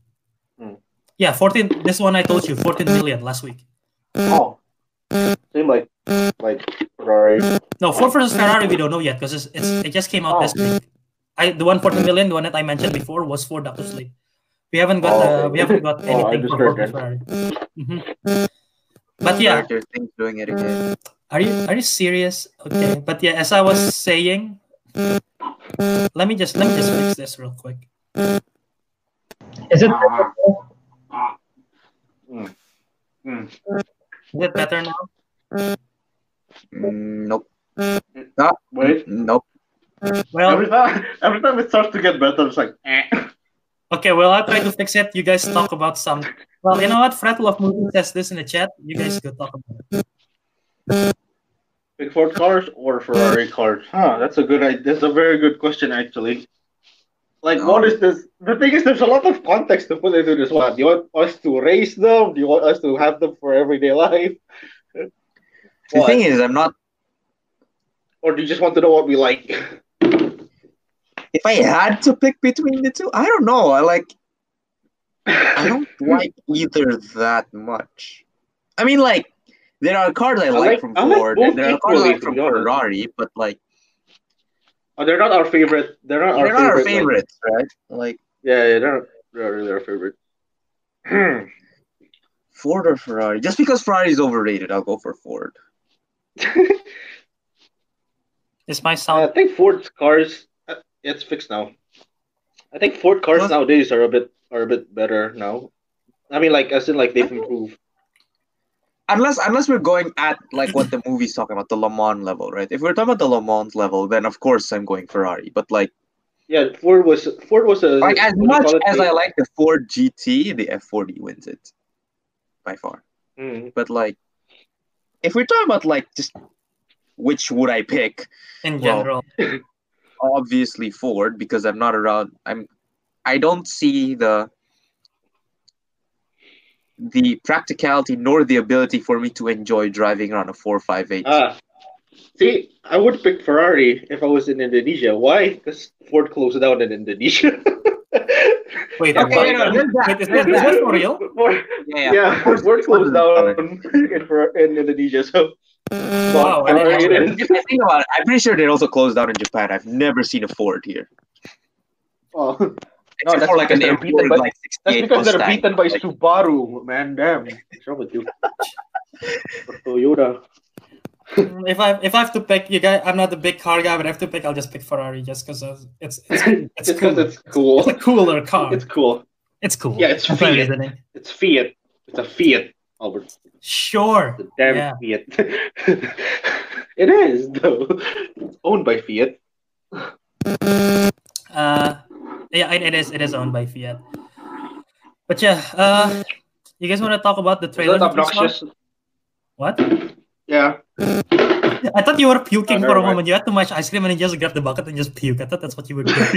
Hmm. Yeah, fourteen. This one I told you, fourteen million last week. Oh, seemed like like Ferrari. No, Ford versus Ferrari, we don't know yet because it's, it's it just came out Oh. this week. I the one fourteen million, the one that I mentioned before, was for Doctor Sleep. We haven't got Oh, uh, we haven't got Oh, anything just for Ford heard versus Ferrari. Mhm. But yeah, Things doing it again. are you are you serious? Okay, but yeah, as I was saying, let me just let me just fix this real quick. Is it Mm. Mm. is it better now? Mm, nope. Wait, Nope. Well, every time every time it starts to get better, it's like. Eh. Okay, well, I'll try to fix it. You guys talk about some. Well, you know what? Fred Love Movie says this in the chat. You guys go talk about it. Big Ford cars or Ferrari cars? Huh, that's a good idea. That's a very good question, actually. Like, what is this? The thing is, there's a lot of context to put into this one. Do you want us to race them? Do you want us to have them for everyday life? The What? thing is, I'm not. Or do you just want to know what we like? If I had to pick between the two, I don't know. I like. I don't like either that much. I mean, like, there are cars I, like, like- from I like Ford, both and there are cars I equally, like from. Ferrari, but like, Oh, they're not our favorite. They're not our they're not our favorite. like- right? Like, yeah, yeah, they're not they're not really our favorite. Ford or Ferrari? Just because Ferrari is overrated, I'll go for Ford. Is my sound? I think Ford's cars. It's fixed now. I think Ford cars What? nowadays are a bit are a bit better now. I mean, like as in like they've improved. Unless unless we're going at like what the movie's talking about, the Le Mans level, right? If we're talking about the Le Mans level, then of course I'm going Ferrari. But like Yeah, Ford was Ford was a like as what do you much as I like the Ford GT, the F40 wins it by far. Mm. But like if we're talking about like just which would I pick, In Well, general, obviously Ford because I'm not around. I'm I don't see the the practicality nor the ability for me to enjoy driving around a four five eight. Ah, see, I would pick Ferrari if I was in Indonesia. Why? Because Ford closed down in Indonesia. wait, Okay, what? you know, there's that. Wait, is that, is that for real? Ford, yeah, yeah, Ford's- Ford closed down in, in Indonesia. So, Wow, I Ferrari didn't know it If is. I think about it, I'm pretty sure they also closed down in Japan. I've never seen a Ford here. Oh, Except that's for like an because they're beaten imported by- like that's 68 because they're beaten by Like, Subaru, man. Damn, what's wrong with you? Or Toyota. Mm, If I if I have to pick, you guys, I'm not a big car guy, but I have to pick. I'll just pick Ferrari just because it's it's it's It's cool. it's cool. It's a cooler car. It's cool. It's cool. Yeah, it's That's my Fiat. reasoning. It's Fiat. It's a Fiat, Albert. Sure. The damn Yeah. Fiat. it is though. It's owned by Fiat. Uh, yeah, it, it is. It is owned by Fiat. But yeah, uh, you guys want to talk about the trailer? that that we saw? obnoxious? What? Yeah. I thought you were puking Oh, for a mind. moment. You had too much ice cream and you just grabbed the bucket and just puke. I thought that's what you were doing.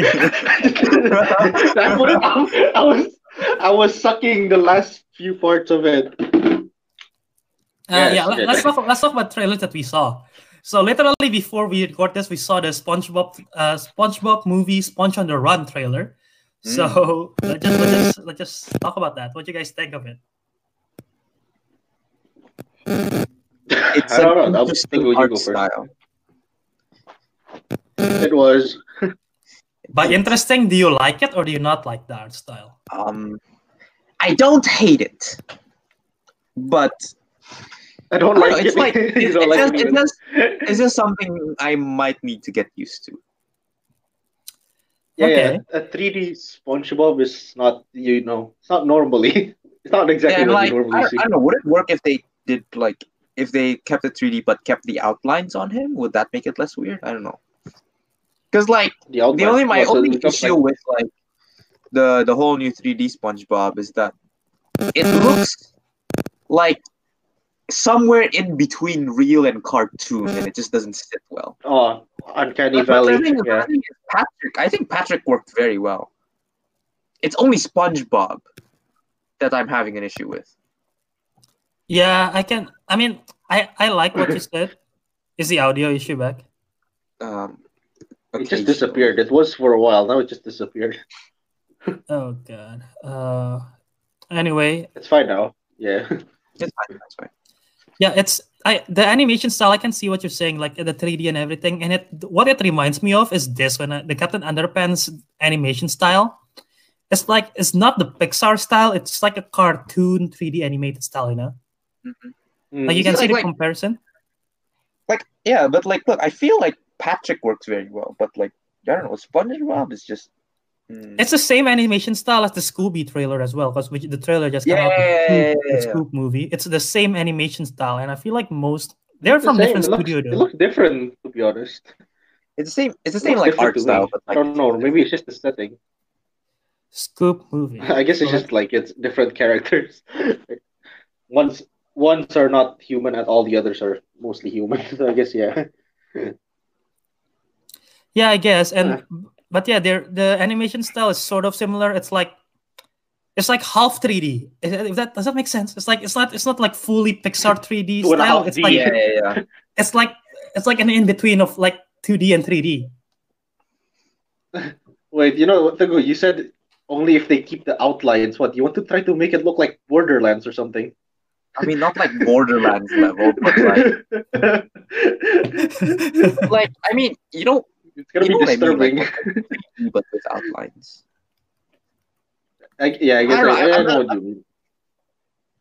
I was. I was sucking the last few parts of it. Uh, Yes, yeah, let's talk. Let's talk about trailers that we saw. So literally before we record this, we saw the SpongeBob, uh, SpongeBob movie Sponge on the Run trailer. So let's just let's just let's just talk about that. What do you guys think of it? it's I don't know. I'll interesting you art go first. style. It was. By interesting, do you like it or do you not like the art style? Um, I don't hate it, but I don't oh, I don't know, like it's it. like You it's, it's like just, it's just it's just something I might need to get used to. Yeah, Okay. yeah, a 3D SpongeBob is not, you know, it's not normally. It's not exactly and what like you I normally don't, see. I don't know, would it work if they did like if they kept the 3D but kept the outlines on him? Would that make it less weird? I don't know. Because like The, the only my well, only issue like- with like the the whole new 3D SpongeBob is that it looks like somewhere in between real and cartoon, and it just doesn't sit well. oh, Uncanny But- but Valley. the thing is- Yeah. the thing is Patrick, I think Patrick worked very well. It's only SpongeBob that I'm having an issue with. Yeah, I can. I mean, I I like what you said. Is the audio issue back? Um, It just disappeared. It was for a while. Now it just disappeared. Oh god. Uh, anyway, It's fine now. Yeah. It's fine. That's fine. Yeah, it's I the animation style. I can see what you're saying, like the 3D and everything. And it what it reminds me of is this when I, the Captain Underpants animation style. It's like it's not the Pixar style. It's like a cartoon 3D animated style. You know, Mm. like you can Like- see the like- comparison. Like, yeah, but like, look, I feel like Patrick works very well, but like, I don't know, SpongeBob is just. Mm. It's the same animation style as the Scooby trailer as well, because the trailer just came out. with Yeah, Scoob- yeah, yeah. Scoob movie. It's the same animation style, and I feel like most they're It's from same. different it looks, studio It looks different, to be honest. It's the same. It's the same looks like art style, me. but I don't know. Maybe it's just the setting. Scoob movie. I guess it's just like it's different characters. one's ones are not human, and all the others are mostly human. So I guess yeah. Yeah, I guess. And but yeah, their the animation style is sort of similar. It's like it's like half 3D. If if that does that make sense? It's like it's not it's not like fully Pixar 3D Two style. It's D. like yeah, yeah, yeah. it's like it's like an in between of like 2D and 3D. Wait, you know what, Teguh, You said only if they keep the outlines. What you want to try to make it look like Borderlands or something? I mean, not like Borderlands level, but like, like, I mean, you know, it's gonna you be what I mean, disturbing. like, but with outlines. I, yeah, I guess I don't know, I, I I'm know not- what you mean.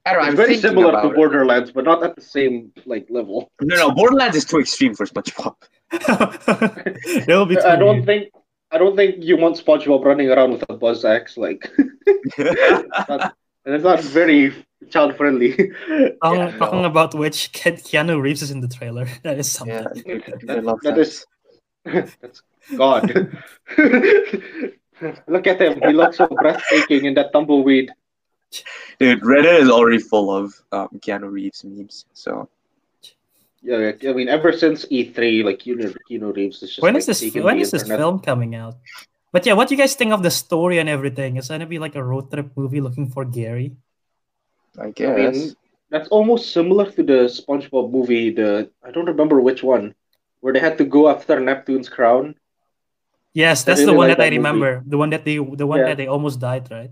I don't know. It's I'm very similar to about it. Borderlands, but not at the same like level. No, no, Borderlands is too extreme for SpongeBob. that will be. I don't weird. think I don't think you want SpongeBob running around with a buzz axe like and it's not very child friendly. Oh, talking, Yeah, talking no. about which, Keanu Reeves is in the trailer. That is something. yeah, dude, I That- love that that. is that's God. Look at him. He looks so breathtaking in that tumbleweed. Dude, Reddit is already full of um, Keanu Reeves memes. So Yeah, I mean, ever since E3, like Keanu, Keanu Reeves is just When like is this? taking When this internet. film coming out? But yeah, what do you guys think of the story and everything? Is it gonna be like a road trip movie looking for Gary? I I guess. mean, that's almost similar to the SpongeBob movie. The I don't remember which one, where they had to go after Neptune's crown. Yes, I that's the one like that I that movie. remember. The one that they, the one Yeah. that they almost died, right?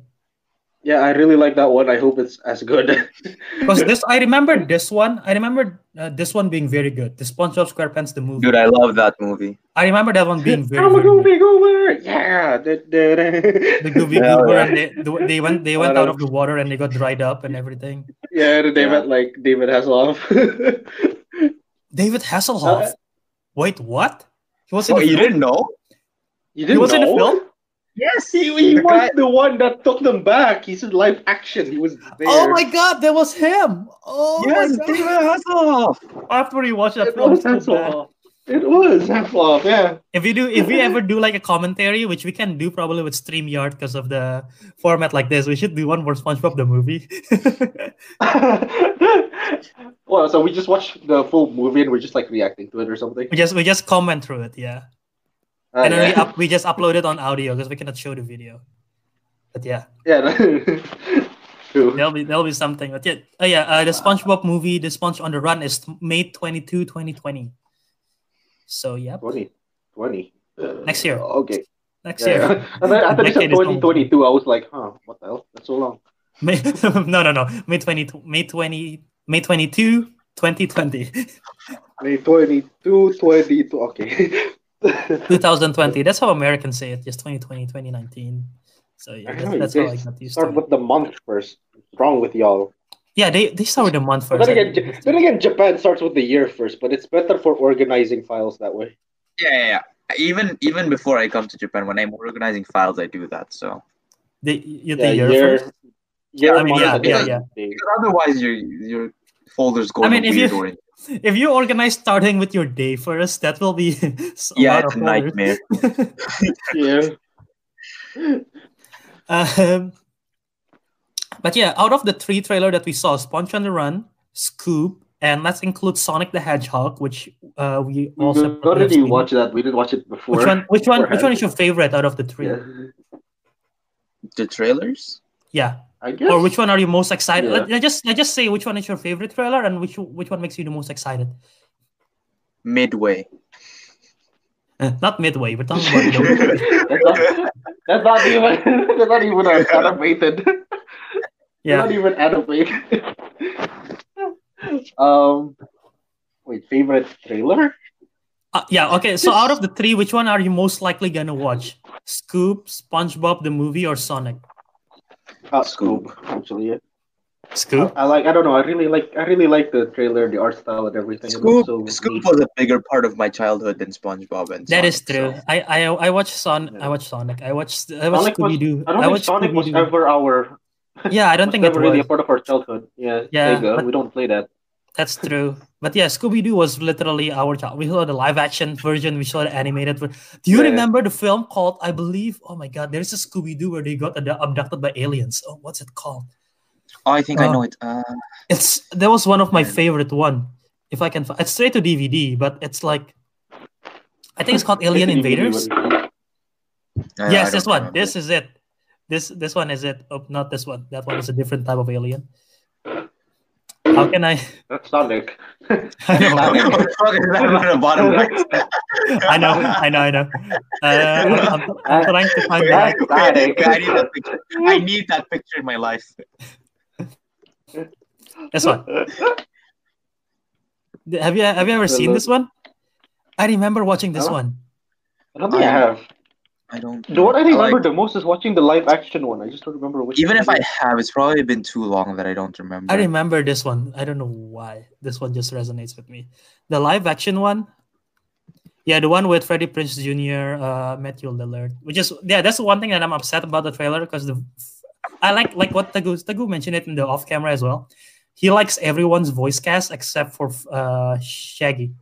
Yeah, I really like that one. I hope it's as good. Because this, I remember this one. I remember uh, this one being very good. The SpongeBob SquarePants the movie. Dude, I love that movie. I remember that one being very, I'm a very good. Goofy Goober. Yeah. The Gooby Yeah, Goober yeah. and they, the- they went they went out know. of the water and they got dried up and everything. yeah, they Yeah. met like David Hasselhoff. David Hasselhoff. Uh, Wait, what? He was in Oh, the you film? didn't know? you He didn't know? He was in the film. Yes, He, he The was guy- the one that took them back. He's in live action. He was there. Oh my god, that was him! Oh yes, my god! David Hasselhoff. After we watched that It film, was so bad. Hasselhoff. It was Hasselhoff, yeah. if we do, if we ever do like a commentary, which we can do probably with Streamyard because of the format like this, we should do one for SpongeBob the movie. well, so we just watch the full movie and we're just like reacting to it or something. we just we just comment through it, yeah, Ah, and then we up we just upload it on audio because we cannot show the video. But yeah, yeah. There'll be there'll be something. But yeah, oh yeah, uh, the SpongeBob movie, The Sponge on the Run, is May 22, 2020. So yeah, 20. 20. Uh, Next year. Okay. next Yeah, year. yeah. And then after Decade this is 2022, I was like, huh, what the hell? That's so long. May, no, no, no. May 20, May 20, May 22, 2020. May 22, 22. Okay. 2020. That's how Americans say it. Just 2020, 2019. So yeah, I that's, that's you how I got used Start to it. with the month first. What's wrong with y'all? Yeah, they, they start with the month But first. then again, think. J- then again, Japan starts with the year first, but it's better for organizing files that way. Yeah, yeah, yeah. Even even before I come to Japan, when I'm organizing files, I do that. So They, you Yeah, the year, year, first. year, I mean, yeah, and yeah, yeah. because otherwise your your folders go I mean, if you- order. If you organize starting with your day first, that will be a Yeah, it's a nightmare. Yeah. Um, but yeah, out of the three trailer that we saw, Sponge on the Run, Scoob, and let's include Sonic the Hedgehog, which uh, we We also already watched that. We didn't watch it before. Which one? Which one? Which one is your favorite out of the three? Yeah. The trailers? Yeah. I guess. Or which one are you most excited? Yeah. Let, let just let just say which one is your favorite trailer and which which one makes you the most excited. Midway. Uh, not midway. We're talking about that's, not, that's not even. That's not even animated. Yeah. Not even animated. um. Wait, favorite trailer? Uh, yeah. Okay. So out of the three, which one are you most likely gonna watch? Scoob, SpongeBob the movie, or Sonic? Uh, Scoob. Scoob. Actually, yeah. Scoob. I like. I don't know. I really like. I really like the trailer, the art style, and everything. Scoob, so Scoob neat. was a bigger part of my childhood than SpongeBob and That is Sonic, true. so- I I I watched Son. Yeah. I watched Sonic. I watched I watched Sonic was- Scooby Doo. I don't think Sonic was Scooby-Doo. ever our. Yeah, I don't was think it never really a part of our childhood. Yeah. Yeah, Sega, but- we don't play that. That's true. But yeah, Scooby Doo was literally our child. We saw the live action version. We saw the animated. ver- Do you Yeah. remember the film called? I believe. Oh my God, there is a Scooby Doo where they got ad- abducted by aliens. Oh, what's it called? Oh, I think I Uh, know it. Uh, It's that was one of my Yeah. favorite one. If I can, fi- it's straight to DVD, but it's like, I think it's called Alien Invaders. I- I yes, this one. remember. This is it. This this one is it. Oh, not this one. That one is a different type of alien. How can I? That's Sonic. I know, What the fuck is that on the bottom right? I know, I know, I know. Uh, I'm, I'm, I'm trying to find the That's Sonic. I need that picture. I need that picture in my life. this one. Have you have you ever seen this one? I remember watching this Huh? one. I don't think I have. I don't. The one I know. remember Like, the most is watching the live action one. I just don't remember which. even if I have, it's probably been too long that I don't remember. I remember this one. I don't know why. This one just resonates with me. The live action one. Yeah, the one with Freddie Prinze Jr., uh, Matthew Lillard, which is yeah, that's the one thing that I'm upset about the trailer because the I like like what Teguh Teguh mentioned it in the off camera as well. He likes everyone's voice cast except for uh, Shaggy.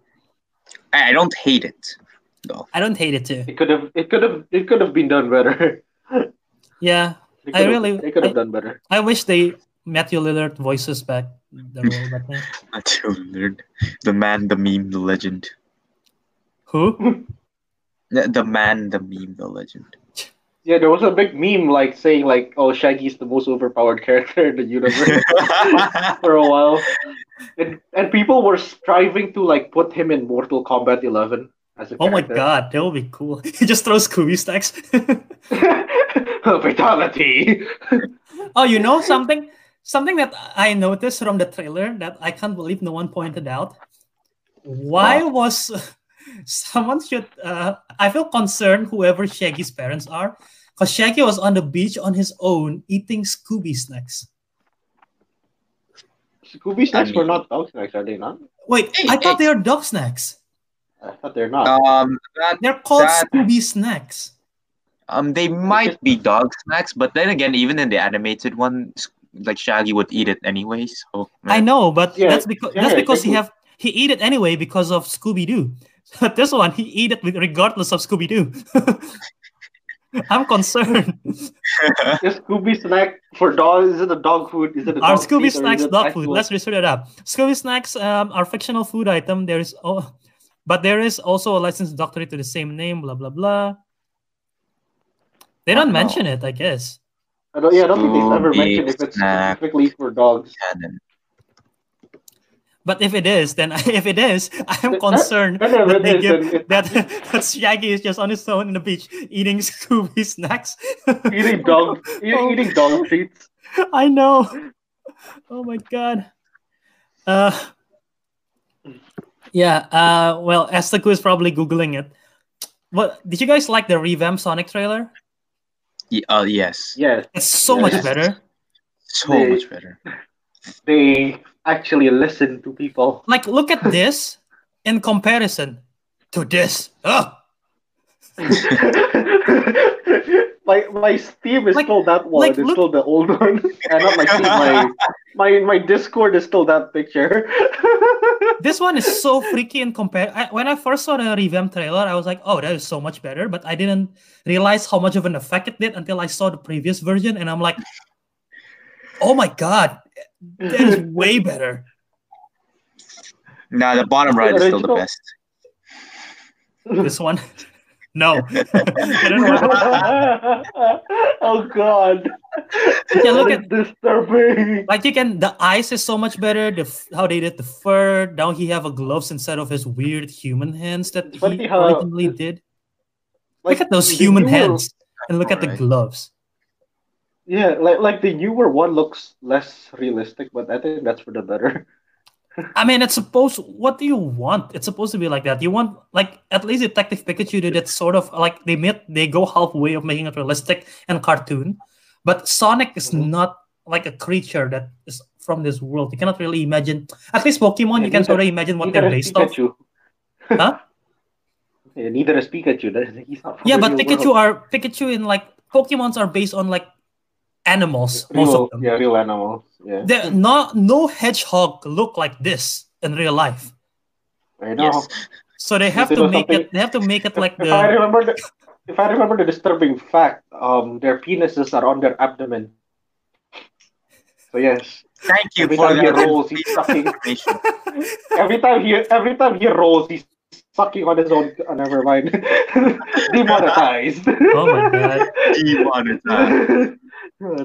I, I don't hate it though. I don't hate it too. It could have. It could have. It could have been done better. Yeah, They I really- They could have done better. I wish they Matthew Lillard voices back the role, but eh. Matthew Lillard, the man, the meme, the legend. who? The, the man, the meme, the legend. Yeah, there was a big meme like saying like, "Oh, Shaggy's the most overpowered character in the universe." for a while, and and people were striving to like put him in Mortal Kombat 11 as a Oh my character. god, that would be cool. He just throws Scooby stacks. Fatality. oh, you know something? Something that I noticed from the trailer that I can't believe no one pointed out. Why was someone should? Uh, I feel concerned whoever Shaggy's parents are, because Shaggy was on the beach on his own eating Scooby snacks. Scooby snacks I were not dog snacks, are they not? Wait, Hey, I thought they were dog snacks. I thought they're not. um, that, They're called That- Scooby snacks. um, they might be dog snacks, but then again, even in the animated one, like Shaggy would eat it anyway. So I know, but Yeah, that's because yeah, that's because he have he eat it anyway because of Scooby Doo. But this one he eat it with- regardless of Scooby Doo. I'm concerned. Is Scooby snack for dogs? Is it a dog food? Is it a Are dog Scooby snacks dog food? actual- Let's research it up. Scooby snacks um, are fictional food item. There is oh, but there is also a licensed doctorate to the same name. Blah blah blah. They don't don't know. mention it, I guess. I don't, yeah, I don't think they've ever Scooby mentioned if it's specifically for dogs. But if it is, then if it is, I am concerned that- that that they is, give that, that Shaggy is just on his own in the beach eating Scooby snacks. Eating dog, eating, Oh. eating dog treats. I know. Oh my god. Uh yeah, uh well Estaku is probably Googling it. What did you guys like the revamp Sonic trailer? Ye- uh, yes, Yes, It's so Yes. much better. so They- much better. they actually listen to people. Like look at this in comparison to this. Ugh. my my Steam is Like- still that one. like, it's look- still the old one. and not my Steam. My, my my Discord is still that picture. This one is so freaky in compare. I, when I first saw the revamp trailer, I was like, "Oh, that is so much better." But I didn't realize how much of an effect it did until I saw the previous version, and I'm like, "Oh my god, that is way better." Nah, the bottom right is still the best. This one, no. I don't know. oh God! Yeah, look That is disturbing. Like you can, the eyes is so much better. The how they did the fur. Now he have a gloves instead of his weird human hands that funny he how- uh, originally did. Like look at those human newer- hands and look at the Alright. gloves. Yeah, like like the newer one looks less realistic, but I think that's for the better. I mean, it's supposed. What do you want? It's supposed to be like that. You want like at least Detective Pikachu did it sort of like they made they go halfway of making it realistic and cartoon, but Sonic is Mhm. not like a creature that is from this world. You cannot really imagine. At least Pokemon, Yeah, you can sort of imagine what they're based off. Pikachu. Huh? Yeah, neither is Pikachu. He's not Yeah, but Pikachu world. are Pikachu in like Pokemons are based on like animals. most real, of them. yeah, real animals. Yeah, They're not no hedgehog look like this in real life. I know. Yes. So they have Is to make it. They have to make it like if I the. remember the, if I remember the disturbing fact, um, their penises are on their abdomen. So yes, Thank you Every for time he rolls, he's sucking. every time he every time he rolls, he's sucking on his own. Oh, never mind. Demonetized. Oh my god. Demonetized. Uh,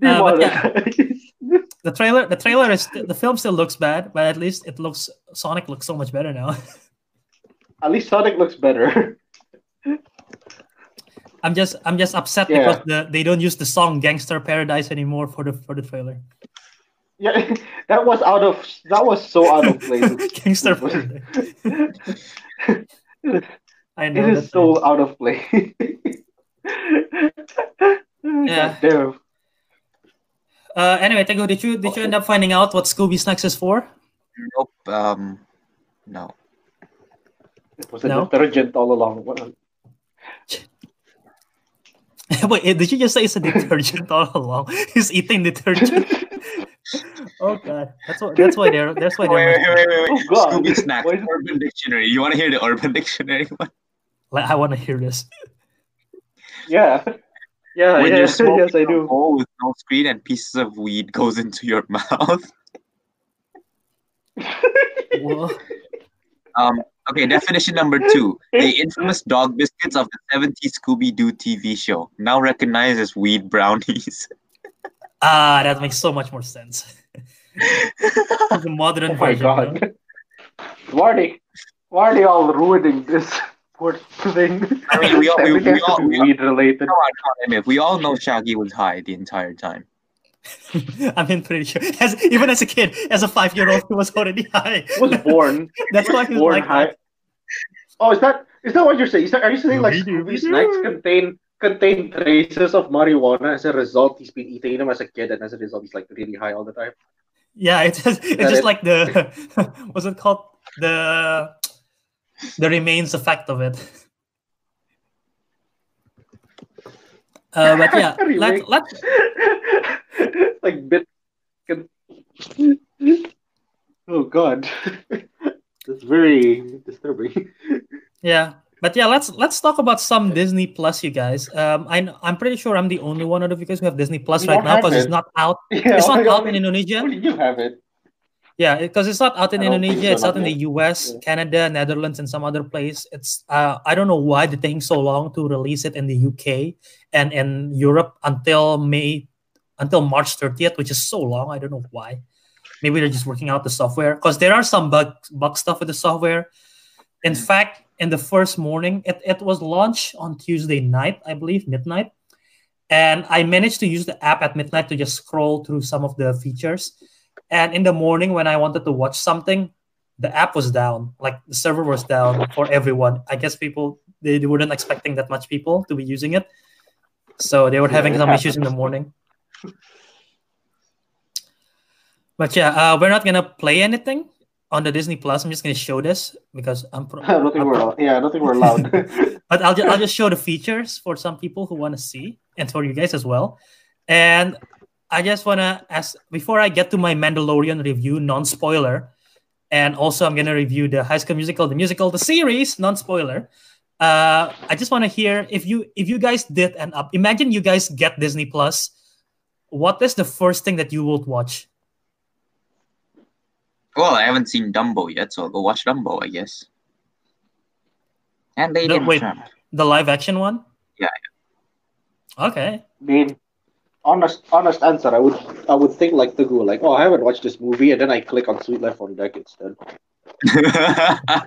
but yeah. The trailer. The trailer is. The film still looks bad, but at least it looks. Sonic looks so much better now. At least Sonic looks better. I'm just. I'm just upset Yeah. because the, they don't use the song "Gangster Paradise" anymore for the for the trailer. Yeah, that was out of that was so out of place. Gangster Paradise. I know. It is so out of place. Yeah. God damn. Uh, anyway, Teguh, did you did you end up finding out what Scooby Snacks is for? Nope. Um, no. It was a No? detergent all along. What- Wait, eh, did you just say it's a detergent all along? He's eating detergent. oh god, that's what that's why they're that's why Wait, wait, they're. wait, wait, wait. wait, Oh, God. Scooby Snacks, Why is- Urban Dictionary. You want to hear the Urban Dictionary one? Like, I want to hear this. Yeah. Yeah, when yeah, you're smoking yes, I do. bowl with no screen and pieces of weed goes into your mouth. Whoa. Um, okay, definition number two. The infamous dog biscuits of the 70s Scooby-Doo TV show, now recognized as weed brownies. Ah, that makes so much more sense. the modern Oh my version. you know? god. Why are they why are they all ruining this poor thing? I mean, we all- we- Everything we all- be we all- weed related. Come on, come on, We all know Shaggy was high the entire time. I mean, pretty sure. As even as a kid, as a five-year-old, he was already high. He was born. That's he why was he's born like high. that. Oh, is that is that what you're saying? Is that, are you saying like Scooby-Doo. Snacks contain contain traces of marijuana? As a result, he's been eating them as a kid, and as a result, he's like really high all the time. Yeah, it's just, it's just it? like the what's it called? The the remains effect of it. Uh, but yeah, let let like bit. Oh God, that's very disturbing. yeah, but yeah, let's let's talk about some Disney Plus, you guys. Um, I I'm pretty sure I'm the only one out of you guys who have Disney Plus right now because it's not out. Yeah, It's not out in Indonesia. You have it? Yeah, because it's not out in Indonesia. It's out in the. U.S., Yeah. Canada, Netherlands, and some other place. It's uh, I don't know why they're taking so long to release it in the UK and in Europe until May, until March 30th, which is so long. I don't know why. Maybe they're just working out the software because there are some bug bug stuff with the software. In fact, in the first morning, it, it was launched on Tuesday night, I believe, midnight. And I managed to use the app at midnight to just scroll through some of the features. And in the morning, when I wanted to watch something, the app was down. Like the server was down for everyone. I guess people they, they weren't expecting that much people to be using it, so they were having some issues in the morning. But yeah, uh, we're not gonna play anything on the Disney Plus. I'm just gonna show this because I'm. Pro- I don't think I'm we're allowed. Yeah, I don't think we're allowed. but I'll just I'll just show the features for some people who want to see and for you guys as well. And I just wanna ask before I get to my Mandalorian review, non-spoiler, and also I'm gonna review the High School Musical, the musical, the series, non-spoiler. Uh, I just want to hear if you if you guys did an up. Imagine you guys get Disney Plus. What is the first thing that you would watch? Well, I haven't seen Dumbo yet, so I'll go watch Dumbo, I guess. And Lady No, and the wait. Tramp. The live action one? Yeah, Okay. I mean, honest, honest answer. I would, I would think like the go, like, oh, I haven't watched this movie, and then I click on Suite Life on Deck instead.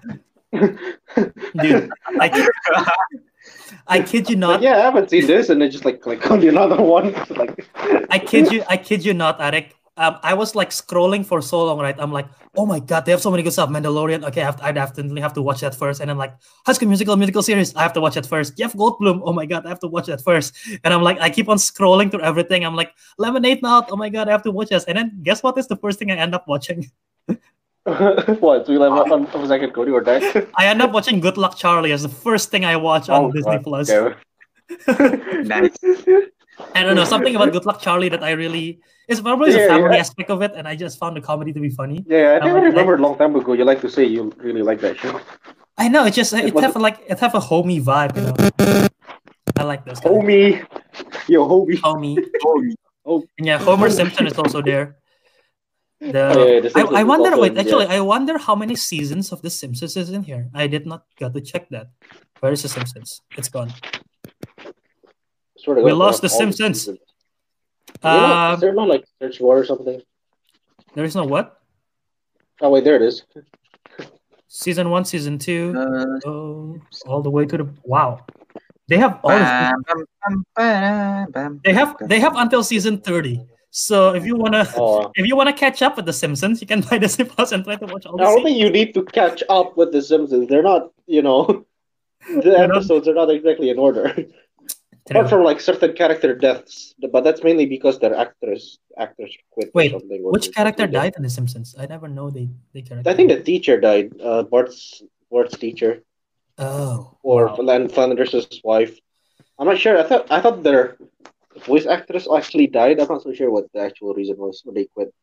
Dude, I kid, I kid you Like, not. yeah, I haven't seen this, and then just like click on the another one. like, I kid you, I kid you not, Ariq. Um, I was like scrolling for so long, right? I'm like, oh my god, they have so many good stuff. Mandalorian, okay, I have I definitely have to watch that first. And I'm like, High School Musical, musical series, I have to watch that first. Jeff Goldblum, oh my god, I have to watch that first. And I'm like, I keep on scrolling through everything. I'm like, Lemonade Mouth, oh my god, I have to watch this. And then guess what is the first thing I end up watching? what? Suite Life on, on Second Cody or Deck? I end up watching Good Luck Charlie as the first thing I watch on Oh, Disney God, Plus. okay. Nice. I don't know something about Good Luck Charlie that I really it's probably the family yeah. aspect of it, and I just found the comedy to be funny. Yeah, I think I like- remember a long time ago. You like to say you really like that show. I know it just it was- have a, like it have a homey vibe, you know. I like this. of- Homie, yo, homie. homie. Oh, And yeah, Homer Simpson is also there. The, Oh, yeah, I, I wonder. also Wait, in actually. I wonder how many seasons of The Simpsons is in here. I did not got to check that. Where is The Simpsons? It's gone. Swear to We lost The Simpsons. seasons. Is there not- Uh, is there not like search bar or something? there is no what? Oh wait, there it is. Season one, season two, uh, oh, all the way to the wow. They have all. Of, bam, bam, bam, bam, bam, they have they have until season thirty. So if you wanna Oh, if you wanna catch up with The Simpsons, you can buy the Simpsons Plus and try to watch all I the don't seasons. think you need to catch up with the Simpsons. They're not, you know, the They're not- episodes are not exactly in order. Apart from like certain character deaths, but that's mainly because their actors actors quit. Wait, or something, or Which character died in The Simpsons? I never know they they character. I think the teacher died. Uh, Bart's Bart's teacher Oh. or wow. Lan Flanders' wife. I'm not sure. I thought I thought their voice actress actually died. I'm not so sure what the actual reason was when they quit.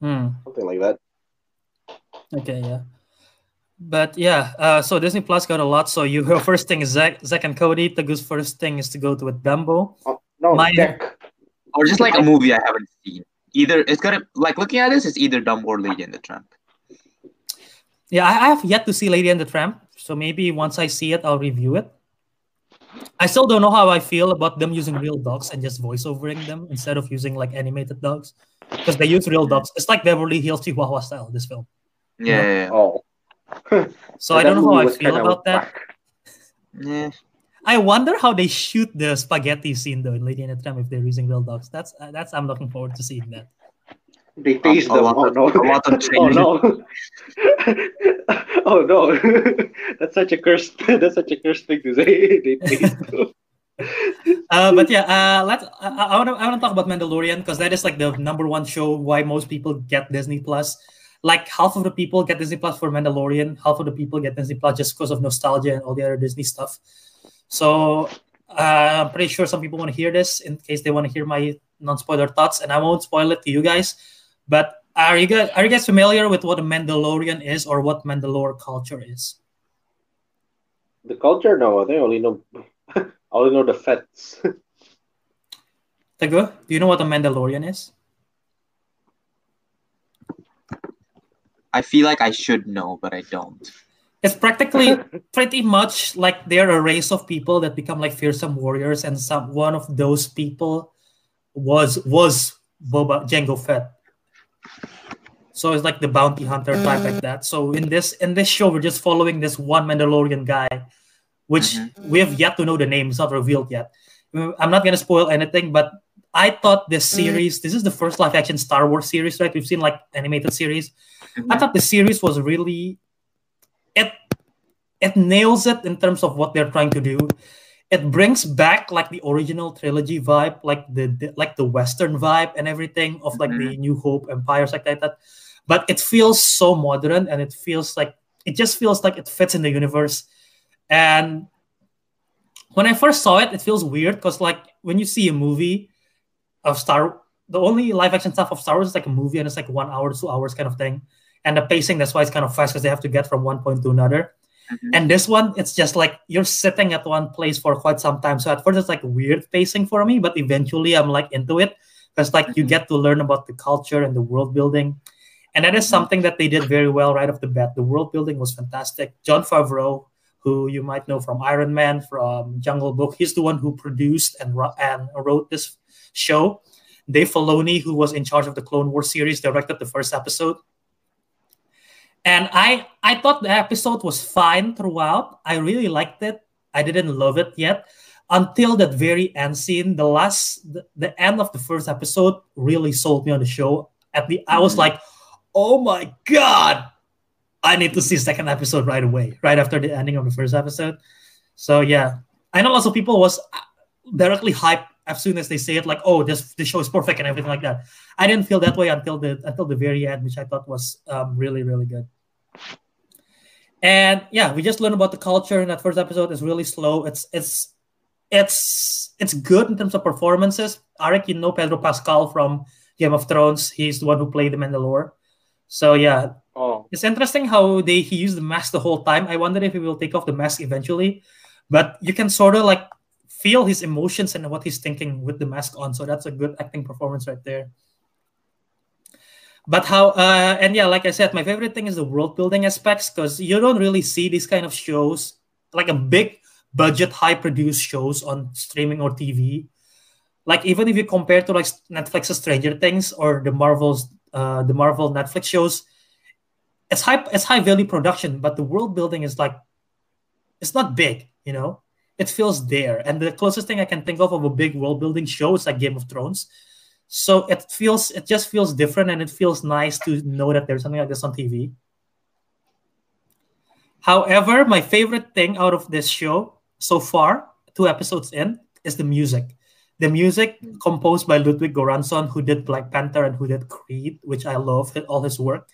Hmm. Something like that. Okay, yeah. But yeah, uh, so Disney Plus got a lot. So you, your first thing is Zack, Zack and Cody. Teguh's first thing is to go to a Dumbo. Oh, no, My- Deck. Or just like a movie I haven't seen. Either it's gonna like looking at this, it's either Dumbo or Lady and the Tramp. Yeah, I, I have yet to see Lady and the Tramp. So maybe once I see it, I'll review it. I still don't know how I feel about them using real dogs and just voiceovering them instead of using like animated dogs. Because they use real dogs. It's like Beverly Hills Chihuahua style, this film. Yeah, yeah, yeah. Oh. So I don't know how I feel about that. Yeah. I wonder how they shoot the spaghetti scene though in Lady and the Tramp if they're using real dogs. That's uh, that's I'm looking forward to seeing that. They taste a them. lot Oh no! a lot of oh no! oh no! that's such a cursed. That's such a cursed thing to say. they taste them. Uh, but yeah, uh, let's. I, I want to. I want to talk about Mandalorian because that is like the number one show why most people get Disney Plus. Like half of the people get Disney Plus for Mandalorian, half of the people get Disney Plus just because of nostalgia and all the other Disney stuff. So uh, I'm pretty sure some people want to hear this in case they want to hear my non-spoiler thoughts, and I won't spoil it to you guys. But are you guys are you guys familiar with what a Mandalorian is or what Mandalore culture is? The culture? No, I only know. I only know the Fetts. Teguh, do you know what a Mandalorian is? I feel like I should know, but I don't. It's practically pretty much like they're a race of people that become like fearsome warriors, and some one of those people was was Boba Jango Fett. So it's like the bounty hunter type like mm. that. So in this in this show, we're just following this one Mandalorian guy, which mm-hmm. we have yet to know the name. It's not revealed yet. I'm not gonna spoil anything, but I thought this mm. series, this is the first live action Star Wars series, right? We've seen like animated series. I thought the series was really it it nails it in terms of what they're trying to do. It brings back like the original trilogy vibe, like the, the like the Western vibe and everything of like the mm-hmm. New Hope empires like that. But it feels so modern and it feels like it just feels like it fits in the universe. And when I first saw it, it feels weird because like when you see a movie of Star the only live action stuff of Star Wars is like a movie and it's like one hour, two hours kind of thing. And the pacing, that's why it's kind of fast because they have to get from one point to another. Mhm. And this one, it's just like you're sitting at one place for quite some time. So at first it's like weird pacing for me, but eventually I'm like into it because like you Mhm. get to learn about the culture and the world building. And that is something that they did very well right off the bat. The world building was fantastic. Jon Favreau, who you might know from Iron Man, from Jungle Book, he's the one who produced and, and wrote this show. Dave Filoni, who was in charge of the Clone Wars series, directed the first episode. And I I thought the episode was fine throughout. I really liked it. I didn't love it yet until that very end scene. The last the, the end of the first episode really sold me on the show. At the I was Mhm. like, oh my god, I need to see second episode right away, right after the ending of the first episode. So yeah, I know lots of people was directly hyped as soon as they say it, like, oh, this the show is perfect and everything like that. I didn't feel that way until the until the very end, which I thought was um, really really good. And yeah, we just learned about the culture in that first episode. It's really slow. It's it's it's it's good in terms of performances. Ariq, you know Pedro Pascal from Game of Thrones. He's the one who played the Mandalore. So yeah, Oh, it's interesting how they he used the mask the whole time. I wonder if he will take off the mask eventually, but you can sort of like feel his emotions and what he's thinking with the mask on. So that's a good acting performance right there. But how uh, and yeah, like I said, my favorite thing is the world building aspects because you don't really see these kind of shows like a big budget, high produced shows on streaming or TV. Like even if you compare to like Netflix's Stranger Things or the Marvel's uh, the Marvel Netflix shows, it's high it's high value production, but the world building is like it's not big, you know. It feels there, and the closest thing I can think of of a big world building show is like Game of Thrones. So it feels it just feels different, and it feels nice to know that there's something like this on TV. However, my favorite thing out of this show so far, two episodes in, is the music. The music composed by Ludwig Göransson, who did Black Panther and who did Creed, which I love all his work.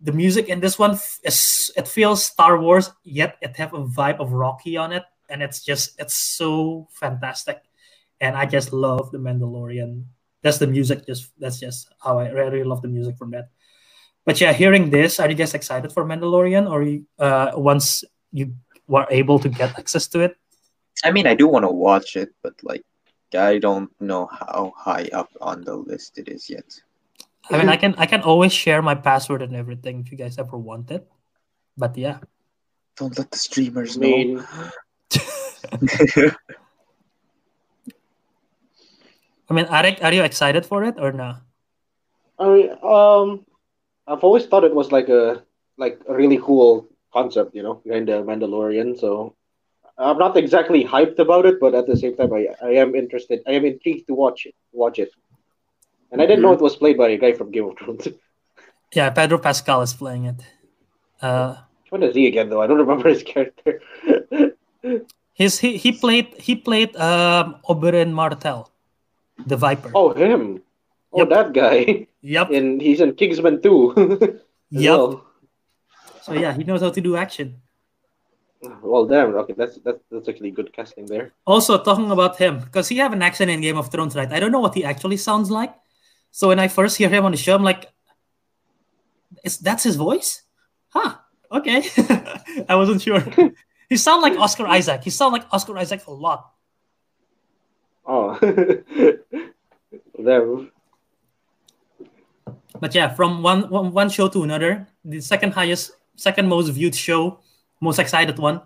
The music in this one is it feels Star Wars, yet it have a vibe of Rocky on it, and it's just it's so fantastic. And I just love the Mandalorian. That's the music. Just that's just how I really love the music from that. But yeah, hearing this, are you guys excited for Mandalorian, or uh, once you were able to get access to it? I mean, I do want to watch it, but like, I don't know how high up on the list it is yet. I mean, I can I can always share my password and everything if you guys ever want it. But yeah, Don't let the streamers know. I mean, Ariq, are you excited for it or no? I mean, um, I've always thought it was like a like a really cool concept, you know, behind the Mandalorian. So I'm not exactly hyped about it, but at the same time, I, I am interested. I am intrigued to watch it. Watch it. And I didn't know it was played by a guy from Game of Thrones. Yeah, Pedro Pascal is playing it. Uh, Which one is he again, though? I don't remember his character. his he he played he played um Oberyn Martell, the Viper. oh, him. Oh, Yep. that guy. Yep. And he's in Kingsman too. Yep. Well. So yeah, he knows how to do action. well, damn. Okay, that's that's that's actually good casting there. Also talking about him, because he have an accent in Game of Thrones, right? I don't know what he actually sounds like. So when I first hear him on the show, I'm like, "Is that's his voice? Huh? Okay." I wasn't sure. he sound like Oscar Isaac. He sound like Oscar Isaac a lot. Oh, there. But yeah, from one, one one show to another, the second highest, second most viewed show, most excited one.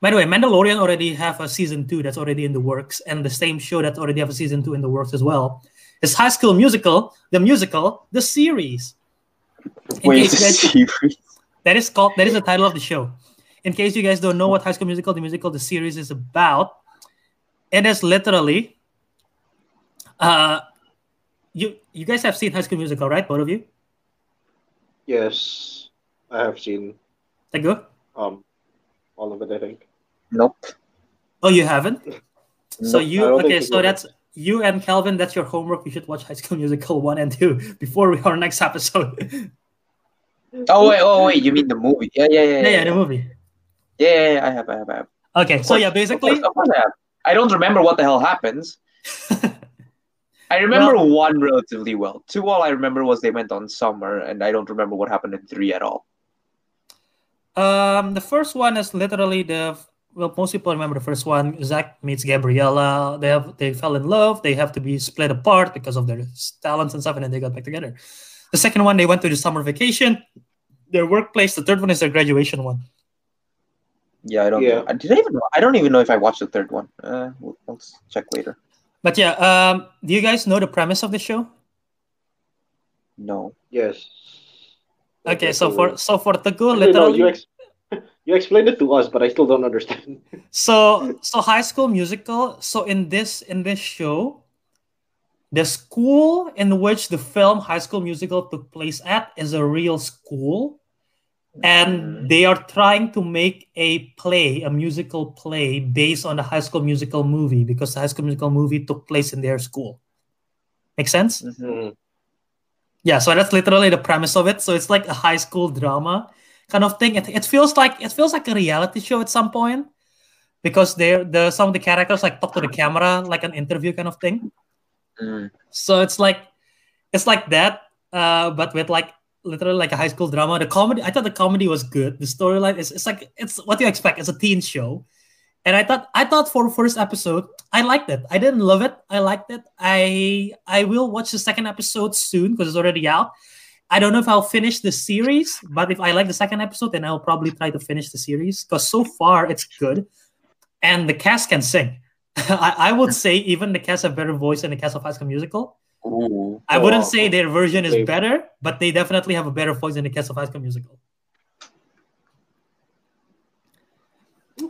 By the way, Mandalorian already have a season two that's already in the works, and the same show that already have a season two in the works as well. It's High School Musical, the musical, the series. In Wait, guys- serious? that is called that is the title of the show. In case you guys don't know what High School Musical, the musical, the series is about, it is literally. Uh, you you guys have seen High School Musical, right? Both of you. Yes, I have seen That good? um all of it. I think. Nope. Oh, you haven't? So you okay? So you that's you and Kelvin. That's your homework. You should watch High School Musical one and two before we, our next episode. Oh wait, oh wait, you mean the movie? Yeah, yeah, yeah, yeah, yeah. yeah, the movie. Yeah, yeah, yeah, I have, I have, I have. Okay, so yeah, Of course, basically, of course I have. I don't remember what the hell happens. I remember Well- one relatively well. Two, all I remember was they went on summer, and I don't remember what happened in three at all. Um, the first one is literally the well, most people remember the first one. Zach meets Gabriella. They have they fell in love. They have to be split apart because of their talents and stuff, and then they got back together. The second one, they went to the summer vacation, their workplace. The third one is their graduation one. Yeah, I don't. Yeah. Know. Did I even know? I don't even know if I watched the third one. Uh, we'll, let's check later. But yeah, um, do you guys know the premise of the show? No. Yes. Okay, so for so for Teguh, Actually, no, literally, you ex- you explained it to us, but I still don't understand. so so High School Musical. So in this in this show, the school in which the film High School Musical took place at is a real school, and they are trying to make a play, a musical play based on the High School Musical movie because the High School Musical movie took place in their school. Make sense? Mhm. Mm. Yeah, so that's literally the premise of it. So it's like a high school drama kind of thing. It, it feels like it feels like a reality show at some point because they're the some of the characters like talk to the camera like an interview kind of thing. Mm. So it's like it's like that, uh, but with like literally like a high school drama. The comedy, I thought the comedy was good. The storyline is it's like it's what you expect. It's a teen show, and I thought I thought for first episode I liked it. I didn't love it. I liked it. I I will watch the second episode soon because it's already out. I don't know if I'll finish the series, but if I like the second episode, then I'll probably try to finish the series because so far it's good, and the cast can sing. I, I would say even the cast have better voice than the cast of High School Musical. Ooh. I wouldn't Oh, say their version is okay. better, but they definitely have a better voice than the cast of High School Musical.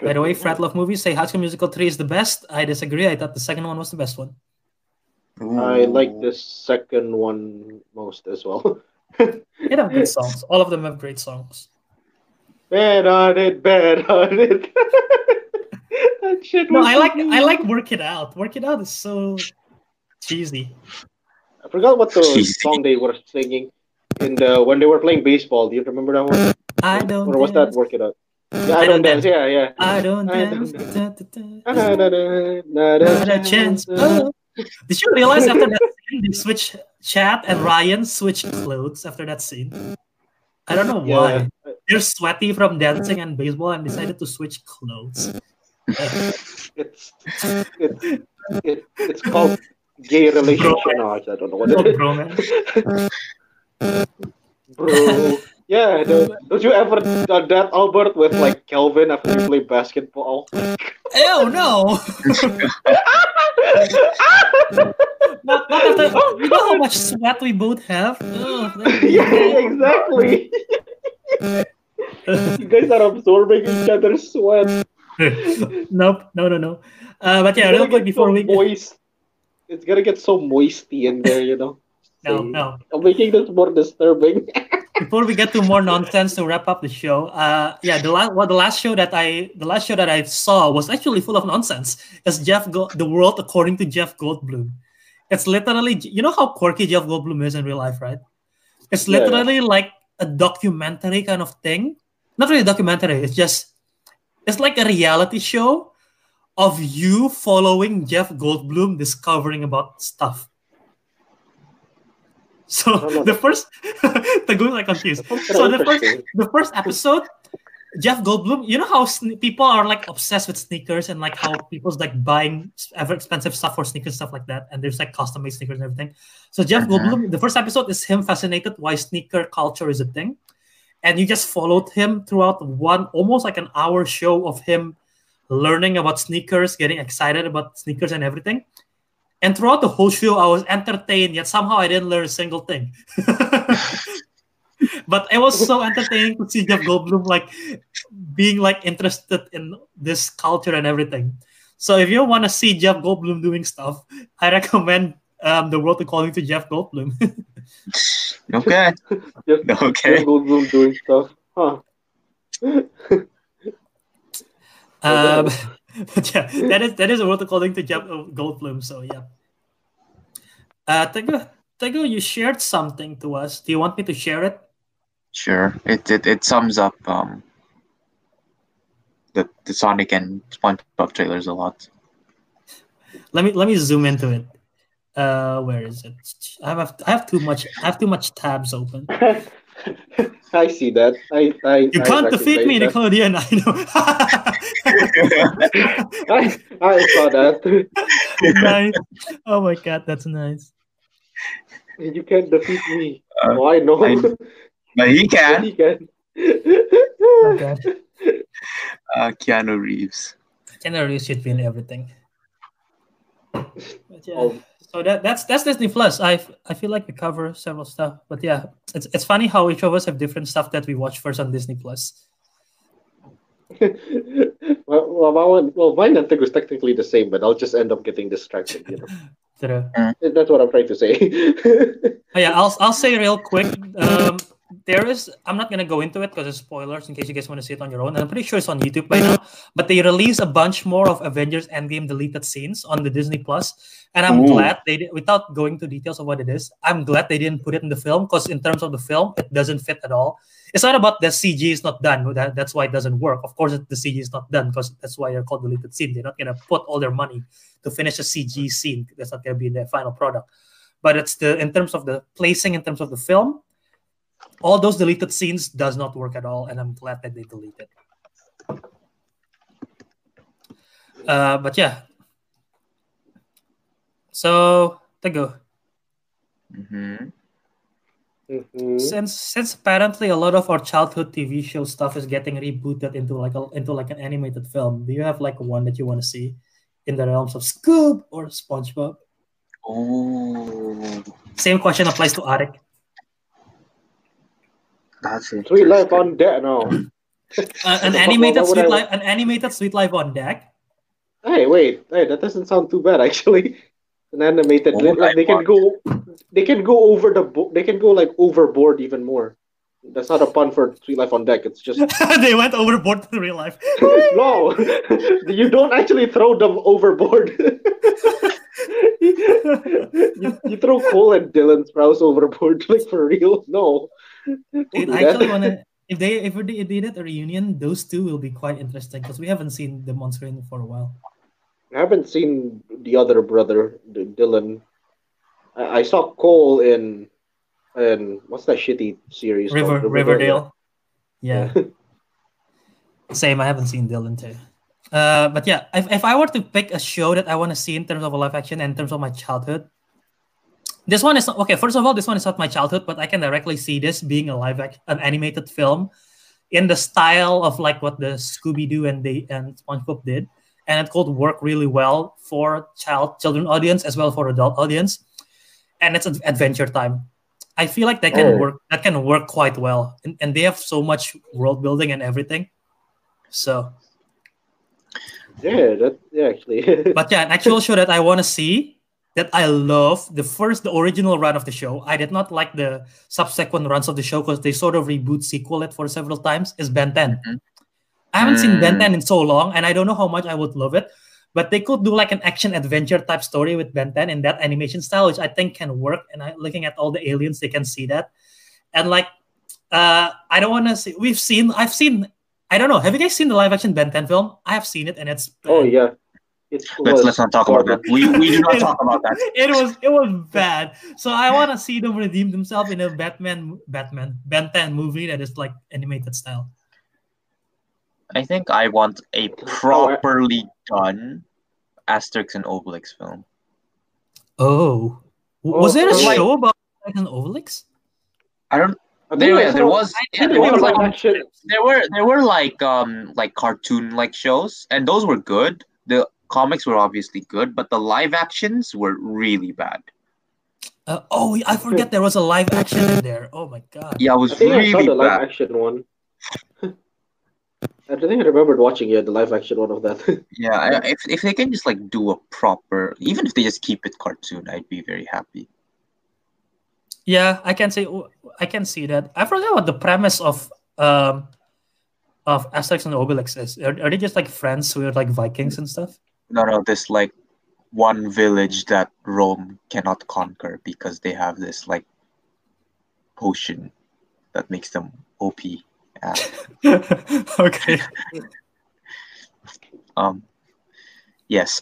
By the way, Frat Love Movies say High School Musical 3 is the best. I disagree. I thought the second one was the best one. I like Ooh. the second one most as well. They have good songs. All of them have great songs. bad on it, bad on it. That shit No, was I like so I like work it out. Work it out is so cheesy. I forgot what the song they were singing in the when they were playing baseball. Do you remember that one? I don't. Or was that dance. work it out? Yeah, I, don't dance. Yeah, yeah. I don't I dance. Not a, not Not a chance. Oh. Did you realize after that scene they switch Chad and Ryan switched clothes after that scene? I don't know why. Yeah. They're sweaty from dancing and baseball and decided to switch clothes. It's it's it, it's called gay relationship. No, I don't know what Oh, it is. bro, man. Bro. Yeah, don't, don't you ever done that, Albert, with like Kelvin after you play basketball? Ew, no. not, not after, you know how much sweat we both have? Ugh, that- yeah, exactly. you guys are absorbing each other's sweat. nope, no, no, no. Uh, but yeah, It's real gonna quick before so we moist. It's gonna get so moisty in there, you know. no, So, no, I'm making this more disturbing. before we get to more nonsense to wrap up the show, uh, yeah, the last well, the last show that I the last show that I saw was actually full of nonsense. It's Jeff Go- the world according to Jeff Goldblum. It's literally you know how quirky Jeff Goldblum is in real life, right? It's Yeah, yeah. literally like a documentary kind of thing. Not really a documentary. It's just it's like a reality show of you following Jeff Goldblum discovering about stuff. So I don't know. the first the goes like confused. That sounds So the first the first episode, Jeff Goldblum, you know how sne- people are like obsessed with sneakers and like how people's like buying ever expensive stuff for sneakers stuff like that, and there's like custom made sneakers and everything. So Jeff Mhm. Goldblum, the first episode is him fascinated why sneaker culture is a thing, and you just followed him throughout one almost like an hour show of him learning about sneakers, getting excited about sneakers and everything. And throughout the whole show, I was entertained, yet somehow I didn't learn a single thing. but it was so entertaining to see Jeff Goldblum like being like interested in this culture and everything. So if you want to see Jeff Goldblum doing stuff, I recommend um, The World According to Jeff Goldblum. Okay. Jeff, Okay. Jeff Goldblum doing stuff. Huh. Um, but yeah, that is that is The World According to Jeff Goldblum. So yeah. Uh, Teguh, Teguh, you shared something to us. Do you want me to share it? Sure. It it, it sums up um the the Sonic and SpongeBob trailers a lot. Let me let me zoom into it. Uh, where is it? I have I have too much I have too much tabs open. I see that. I, I You I can't defeat me, recognize Nickelodeon. I know. I, I saw that. nice. Oh my god, that's nice. You can't defeat me. Uh, oh, I know. I- But he Yes, can. he can. Oh god. Uh, Keanu Reeves. January should win everything. But yeah. Oh. So that that's that's Disney Plus. I I feel like we cover several stuff, but yeah, it's it's funny how each of us have different stuff that we watch first on Disney Plus. well, well, well, mine and was technically the same, but I'll just end up getting distracted. You know, that's what I'm trying to say. Oh, yeah, I'll I'll say real quick. Um, there is. I'm not gonna go into it because it's spoilers in case you guys want to see it on your own. And I'm pretty sure it's on YouTube by now. But they released a bunch more of Avengers Endgame deleted scenes on the Disney Plus, and I'm Ooh. glad they did. Without going to details of what it is, I'm glad they didn't put it in the film because in terms of the film, it doesn't fit at all. It's not about the CG is not done. That, that's why it doesn't work. Of course, the CG is not done because that's why they're called deleted scene. They're not gonna put all their money to finish a CG scene. That's not gonna be in their final product but it's the in terms of the placing in terms of the film all those deleted scenes does not work at all and i'm glad that they deleted. Uh but yeah. So to go. Hmm Mhm. since since apparently a lot of our childhood tv show stuff is getting rebooted into like a, into like an animated film do you have like one that you want to see in the realms of scoob or spongebob? Oh, same question applies to Ariq. That's it. Suite life on deck now. Uh, an Why- why animated would sweet I- life an animated suite life on deck Hey, wait, hey, that doesn't sound too bad actually. An animated, Oh, like, like they can go, they can go over the, bo- they can go like overboard even more. That's not a pun for Suite Life on Deck. It's just they went overboard in real life. no. you don't actually throw them overboard. you, you throw Cole and Dylan Sprouse overboard, like for real? No. Dude, I actually want to. If they if they did it a reunion, those two will be quite interesting because we haven't seen them on screen for a while. I haven't seen the other brother, Dylan. I, I saw Cole in, in what's that shitty series? River? Riverdale. Yeah. Same. I haven't seen Dylan too. Uh, but yeah, if, if I were to pick a show that I want to see in terms of a live action and in terms of my childhood, this one is not okay. First of all, this one is not my childhood, but I can directly see this being a live act, an animated film, in the style of like what the Scooby Doo and they and SpongeBob did, and it could work really well for child children audience as well for adult audience, and it's an adventure time. I feel like that can Oh. work. That can work quite well, and, and they have so much world building and everything. So, Yeah, that yeah actually. but yeah, an actual show that I want to see that I love the first, the original run of the show. I did not like the subsequent runs of the show because they sort of reboot sequel it for several times. Is Ben 10. Mhm. I haven't seen Ben Mm. 10 in so long, and I don't know how much I would love it. But they could do like an action adventure type story with Ben 10 in that animation style, which I think can work. And I looking at all the aliens, they can see that. And like, uh, I don't want to see. We've seen. I've seen. I don't know. Have you guys seen the live action Ben 10 film? I have seen it, and it's. oh yeah. It's Let's let's not talk about that. We we do not talk about that. it was it was bad. So I want to see them redeem themselves in a Batman Batman Ben 10 movie that is like animated style. I think I want a properly done Asterix and Obelix film. Oh, Oh, was there a so like- show about Titan Obelix? I don't. I There, yeah, there was. Yeah, there there was were like there were there were like um like cartoon like shows, and those were good. The comics were obviously good, but the live actions were really bad. Uh, oh, I forget there was a live action in there. Oh my god. Yeah, it I was think I saw really the live bad. action one. I think I remembered watching yeah the live action one of that. Yeah, I, if if they can just like do a proper, even if they just keep it cartoon, I'd be very happy. Yeah, I can say I can see that. I forgot what the premise of um of Asterix and Obelix is. Are, are they just like friends who are like Vikings and stuff? No, no, this like one village that Rome cannot conquer because they have this like potion that makes them OP. Yeah. okay. Um, yes,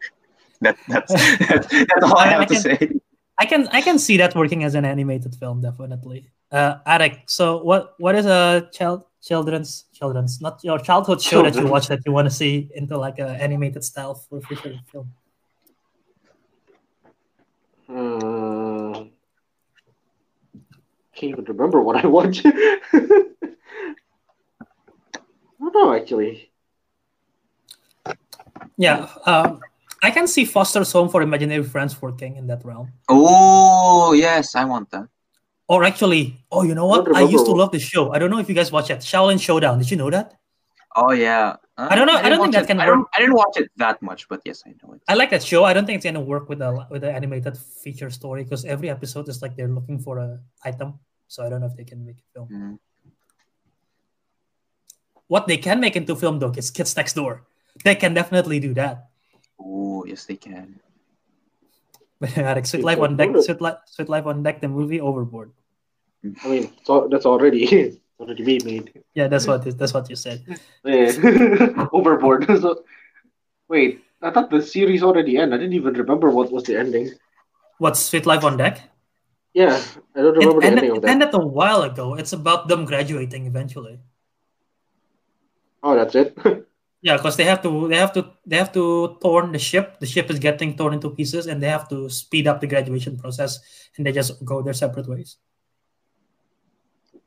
that that's that's, that's all I I- I have to say. I can I can see that working as an animated film definitely. Uh, Ariq, so what what is a child children's children's not your childhood show that you watch that you want to see into like a animated style for future film? Hmm. Can't even remember what I watched. I don't know actually. Yeah, um, I can see Foster's Home for Imaginary Friends working in that realm. Oh yes, I want that. Or actually, oh, you know what? don't I used to love this show. I don't know if you guys watch it. Xiaolin Showdown. Did you know that? Oh yeah. Uh, I don't know- I didn't don't think watch that it- can I don't. work. I didn't watch it that much, but yes, I know it. I like that show. I don't think it's gonna work with the with the animated feature story because every episode is like they're looking for a item. So I don't know if they can make a film. Mhm. What they can make into film though is Kids Next Door. They can definitely do that. Oh yes, they can. But like Suite Life on Deck. Sweet, Li- Suite Life on Deck, the movie Overboard. I mean, so that's already already being made. Yeah, that's what that's what you said. Yeah. Overboard. so, wait, I thought the series already ended. I didn't even remember what was the ending. What's Suite Life on Deck? Yeah, I don't It remember the ended, ending of it ended a while ago. It's about them graduating eventually. Oh, that's it. Yeah, because they have to they have to they have to torn the ship. The ship is getting torn into pieces, and they have to speed up the graduation process, and they just go their separate ways.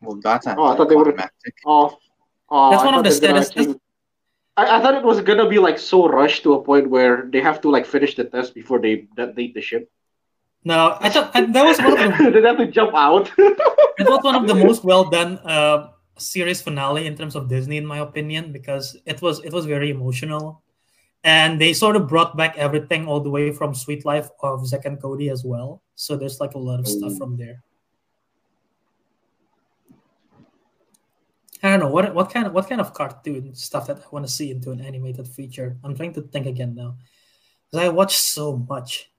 Well, that's Oh, I thought they would've- anticlimactic. oh, oh, That's I one of the they were gonna status- actually- I, I thought it was gonna be like so rushed to a point where they have to like finish the test before they date the ship. No, I thought and that was one of the they have to jump out. it was one of the most well done uh, series finale in terms of Disney, in my opinion, because it was it was very emotional, and they sort of brought back everything all the way from Suite Life of Zack and Cody as well. So there's like a lot of stuff Mm. from there. I don't know what what kind of what kind of cartoon stuff that I want to see into an animated feature. I'm trying to think again now, because I watch so much.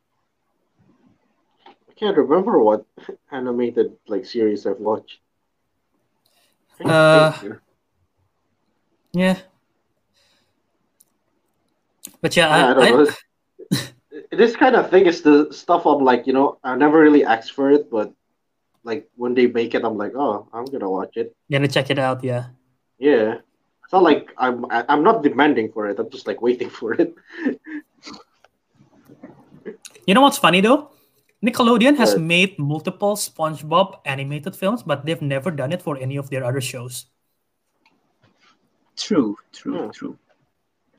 I can't remember what animated like series I've watched. Uh, Yeah, but yeah, I I, don't I, know. this kind of thing is the stuff I'm like, you know, I never really asked for it, but like when they make it, I'm like, oh, I'm gonna watch it. gonna check it out. Yeah, Yeah, it's not like I'm I'm not demanding for it. I'm just like waiting for it. you know what's funny though? Nickelodeon has What? made multiple SpongeBob animated films, but they've never done it for any of their other shows. True, true, Yeah. true.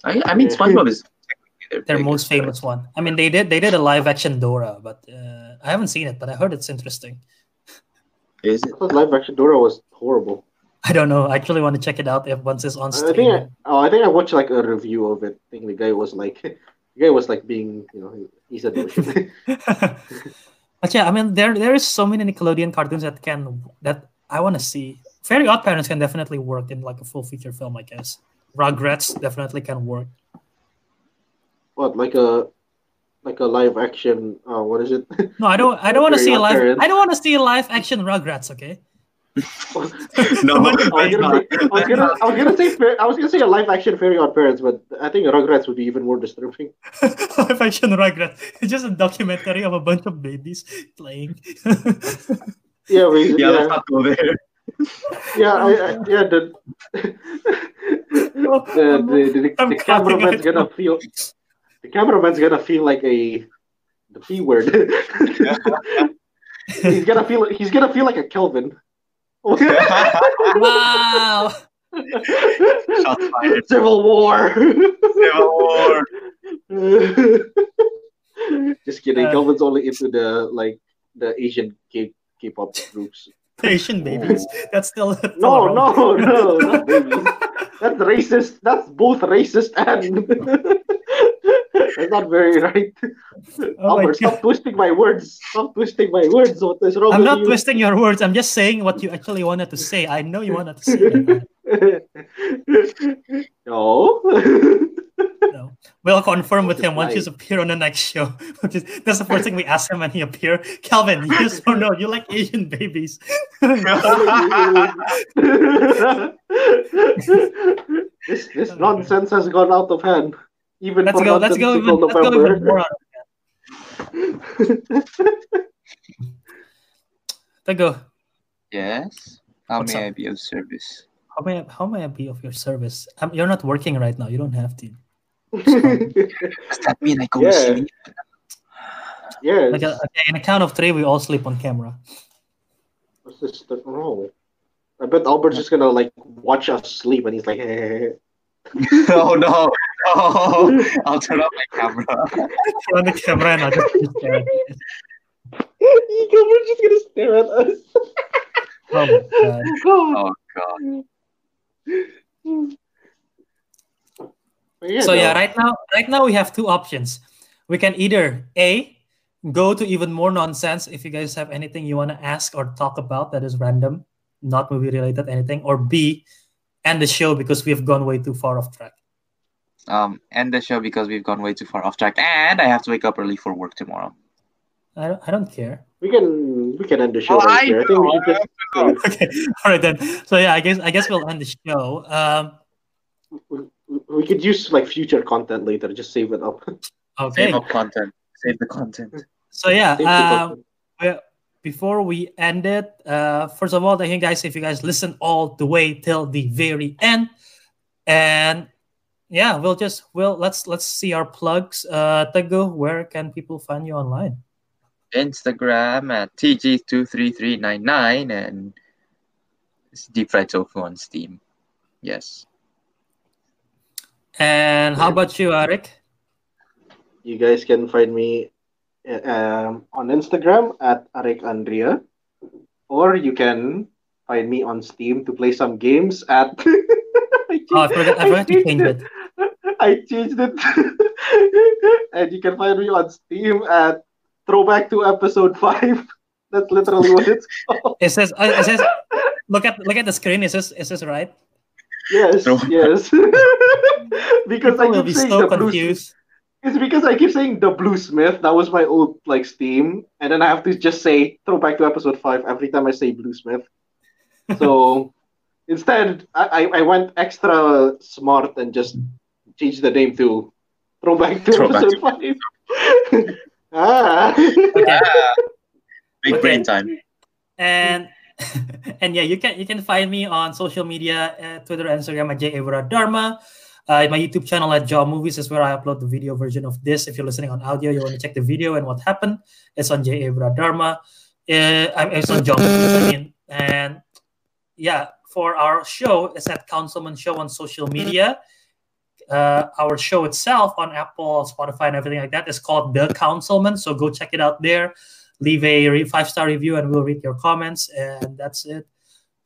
I, I mean, SpongeBob is technically Their biggest, most right? famous one. I mean, they did they did a live action Dora, but uh, I haven't seen it, but I heard it's interesting. Is I it? thought live action Dora was horrible. I don't know. I actually want to check it out if once it's on I think I, oh, I think I watched like a review of it. I think the guy was like, the guy was like being, you know, he's a douche. but yeah, I mean, there there is so many Nickelodeon cartoons that can that I want to see. Fairly OddParents can definitely work in like a full feature film, I guess. Rugrats definitely can work. what like a like a live action? Uh, what is it? No, I don't. I don't want to see a live. Parents. I don't want to see a live action Rugrats. Okay. No, I was gonna say, I was gonna, I was gonna say, I was gonna say a live action Fairly OddParents, but I think Rugrats would be even more disturbing. live action Rugrats. It's just a documentary of a bunch of babies playing. Yeah, we, Yeah, let's not go there. yeah, I, I, yeah. The the, the, the, the cameraman's gonna feel the cameraman's gonna feel like a the p word. he's gonna feel he's gonna feel like a Kelvin. Wow. Shots fired. Civil War. Civil War. Just kidding. Uh, Kelvin's only into the like the Asian K K-pop groups. Asian babies. That's still No, still no, no, not babies. That's racist. That's both racist and that's not very right. Oh Albert, stop twisting my words. Stop twisting my words. What is wrong I'm not you? twisting your words. I'm just saying what you actually wanted to say. I know you wanted to say that. no. No. We'll confirm with him once he's appear on the next show. Which is, that's the first thing we ask him when he appear. Kelvin, yes or no? You like Asian babies? this this nonsense has gone out of hand. Even let's go. Let's go. Even, nonsensical let's go even more. November. Let's go. Yes. How What's may up? I be of service? How may I, how may I be of your service? Um, you're not working right now. You don't have to. Does that mean I go Yeah. to sleep? yes. Like a, okay, in a count of three, we all sleep on camera. What's this? Oh. I bet Albert's just gonna like watch us sleep and he's like, hey, oh no. Oh, I'll turn off my camera. You're on the camera and I'll just just stare at you. Albert's just gonna stare at us. Oh my god. Oh, oh god. So yeah, right now, right now we have two options. We can either a go to even more nonsense if you guys have anything you want to ask or talk about that is random, not movie related, anything, or b end the show because we have gone way too far off track. Um, end the show because we've gone way too far off track, and I have to wake up early for work tomorrow. I don't, I don't care. we can we can end the show Oh, right I here. I think we just Okay, all right then. So yeah, I guess I guess we'll end the show. Um, we, we could use like future content later. Just save it up. okay. Save up content. Save the content. So yeah, Save um, content. before we end it, uh, first of all, thank you guys if you guys listen all the way till the very end, and yeah, we'll just we'll let's let's see our plugs. Uh, Teguh, where can people find you online? Instagram at tg23399 and it's deep fried tofu on Steam. Yes. And how about you, Ariq? You guys can find me uh, um, on Instagram at Ariq Andria, or you can find me on Steam to play some games at. Oh, I forgot, I forgot to change it. I changed it. and you can find me on Steam at Throwback to Episode 5. That's literally what it's called. It says uh, it says look at look at the screen. Is this is this right? Yes, No. yes. because People I will keep be saying so the blue. confused. It's because I keep saying the Bluesmith. That was my old like Steam, and then I have to just say throwback to episode five every time I say Bluesmith. So instead, I, I I went extra smart and just changed the name to throw back to Throwback. episode five. ah. Okay. Big Okay. brain time. and and yeah, you can you can find me on social media, uh, Twitter, and Instagram at JAWiradharma. Uh, my YouTube channel at Jaw Movies is where I upload the video version of this. If you're listening on audio, you want to check the video and what happened, it's on JAWiradharma. Uh, I- it's on Jaw Movies, I mean. And yeah, for our show, it's at Councilmen Show on social media. Uh, our show itself on Apple, Spotify, and everything like that is called The Councilmen. So go check it out there. Leave a re- five star review and we'll read your comments. And that's it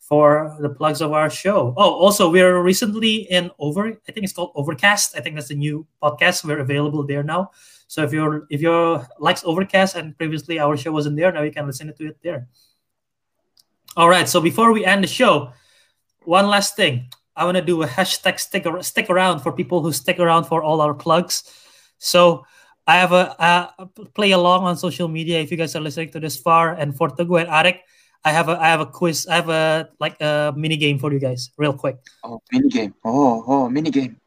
for the plugs of our show. Oh also we're recently in over i think it's called overcast. I think that's the new podcast. We're available there now. So if you're if you're likes overcast and previously our show wasn't there now you can listen to it there. All right so before we end the show one last thing i want to do a hashtag stick, ar- stick around for people who stick around for all our plugs so I have a uh, play along on social media if you guys are listening to this far. And for Teguh and Ariq, I have a I have a quiz. I have a like a mini game for you guys, real quick. Oh, mini game. Oh, oh, mini game.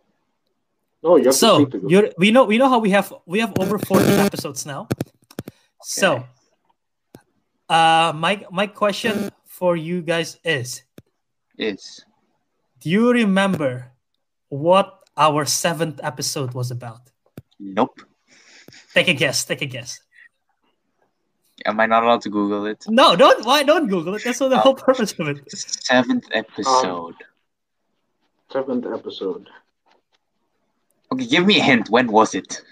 No, you have So sleep to go. you're we know we know how we have we have over forty episodes now. So, uh, my my question for you guys is: Is Do you remember what our seventh episode was about? nope. Take a guess. Take a guess. Am I not allowed to Google it? No, don't. Why don't Google it? That's not the whole purpose of it. Seventh episode. Seventh episode. okay, give me a hint. When was it?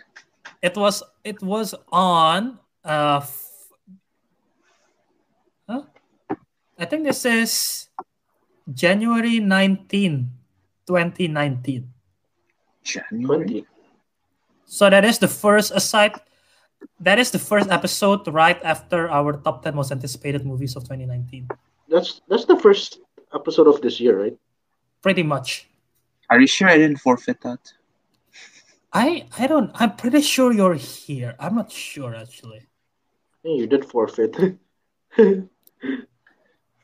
It was it was on uh f- huh? I think this is January 19, 2019. January. So that is the first aside that is the first episode right after our top 10 most anticipated movies of 2019. That's that's the first episode of this year, right? Pretty much. Are you sure I didn't forfeit that? I I don't I'm pretty sure you're here. I'm not sure actually. Yeah, you did forfeit.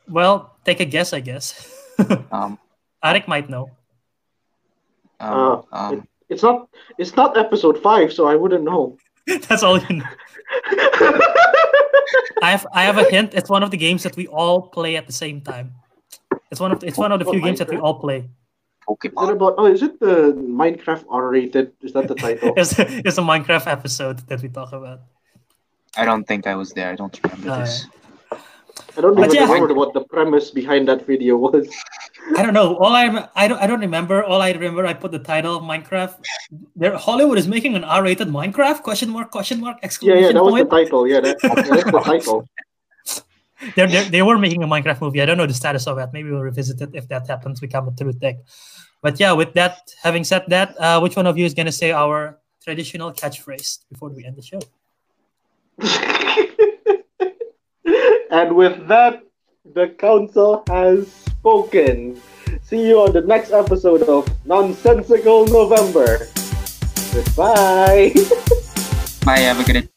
Well, take a guess, I guess. Um, Ariq might know. um, Ah, um, it's not it's not episode five, so I wouldn't know. That's all you know. I have I have a hint. It's one of the games that we all play at the same time. It's one of the, it's one of the What, few games that we all play. Is it Pokemon. about? Oh, is it the Minecraft R-rated? Is that the title? It's, it's a Minecraft episode that we talk about. I don't think I was there. I don't remember Uh, this. I don't But even yeah. remember what the premise behind that video was. I don't know. All I I don't I don't remember. All I remember I put the title of Minecraft. There Hollywood is making an R-rated Minecraft? Question mark question mark exclamation yeah, yeah, that was the point. title. Yeah, that, that's the title. They're, they're, they were making a Minecraft movie. I don't know the status of that. Maybe we'll revisit it if that happens. We come through tech. But yeah, with that, having said that, uh, which one of you is gonna say our traditional catchphrase before we end the show? and with that, the council has spoken. See you on the next episode of Nonsensical November. Goodbye. Bye. Have a good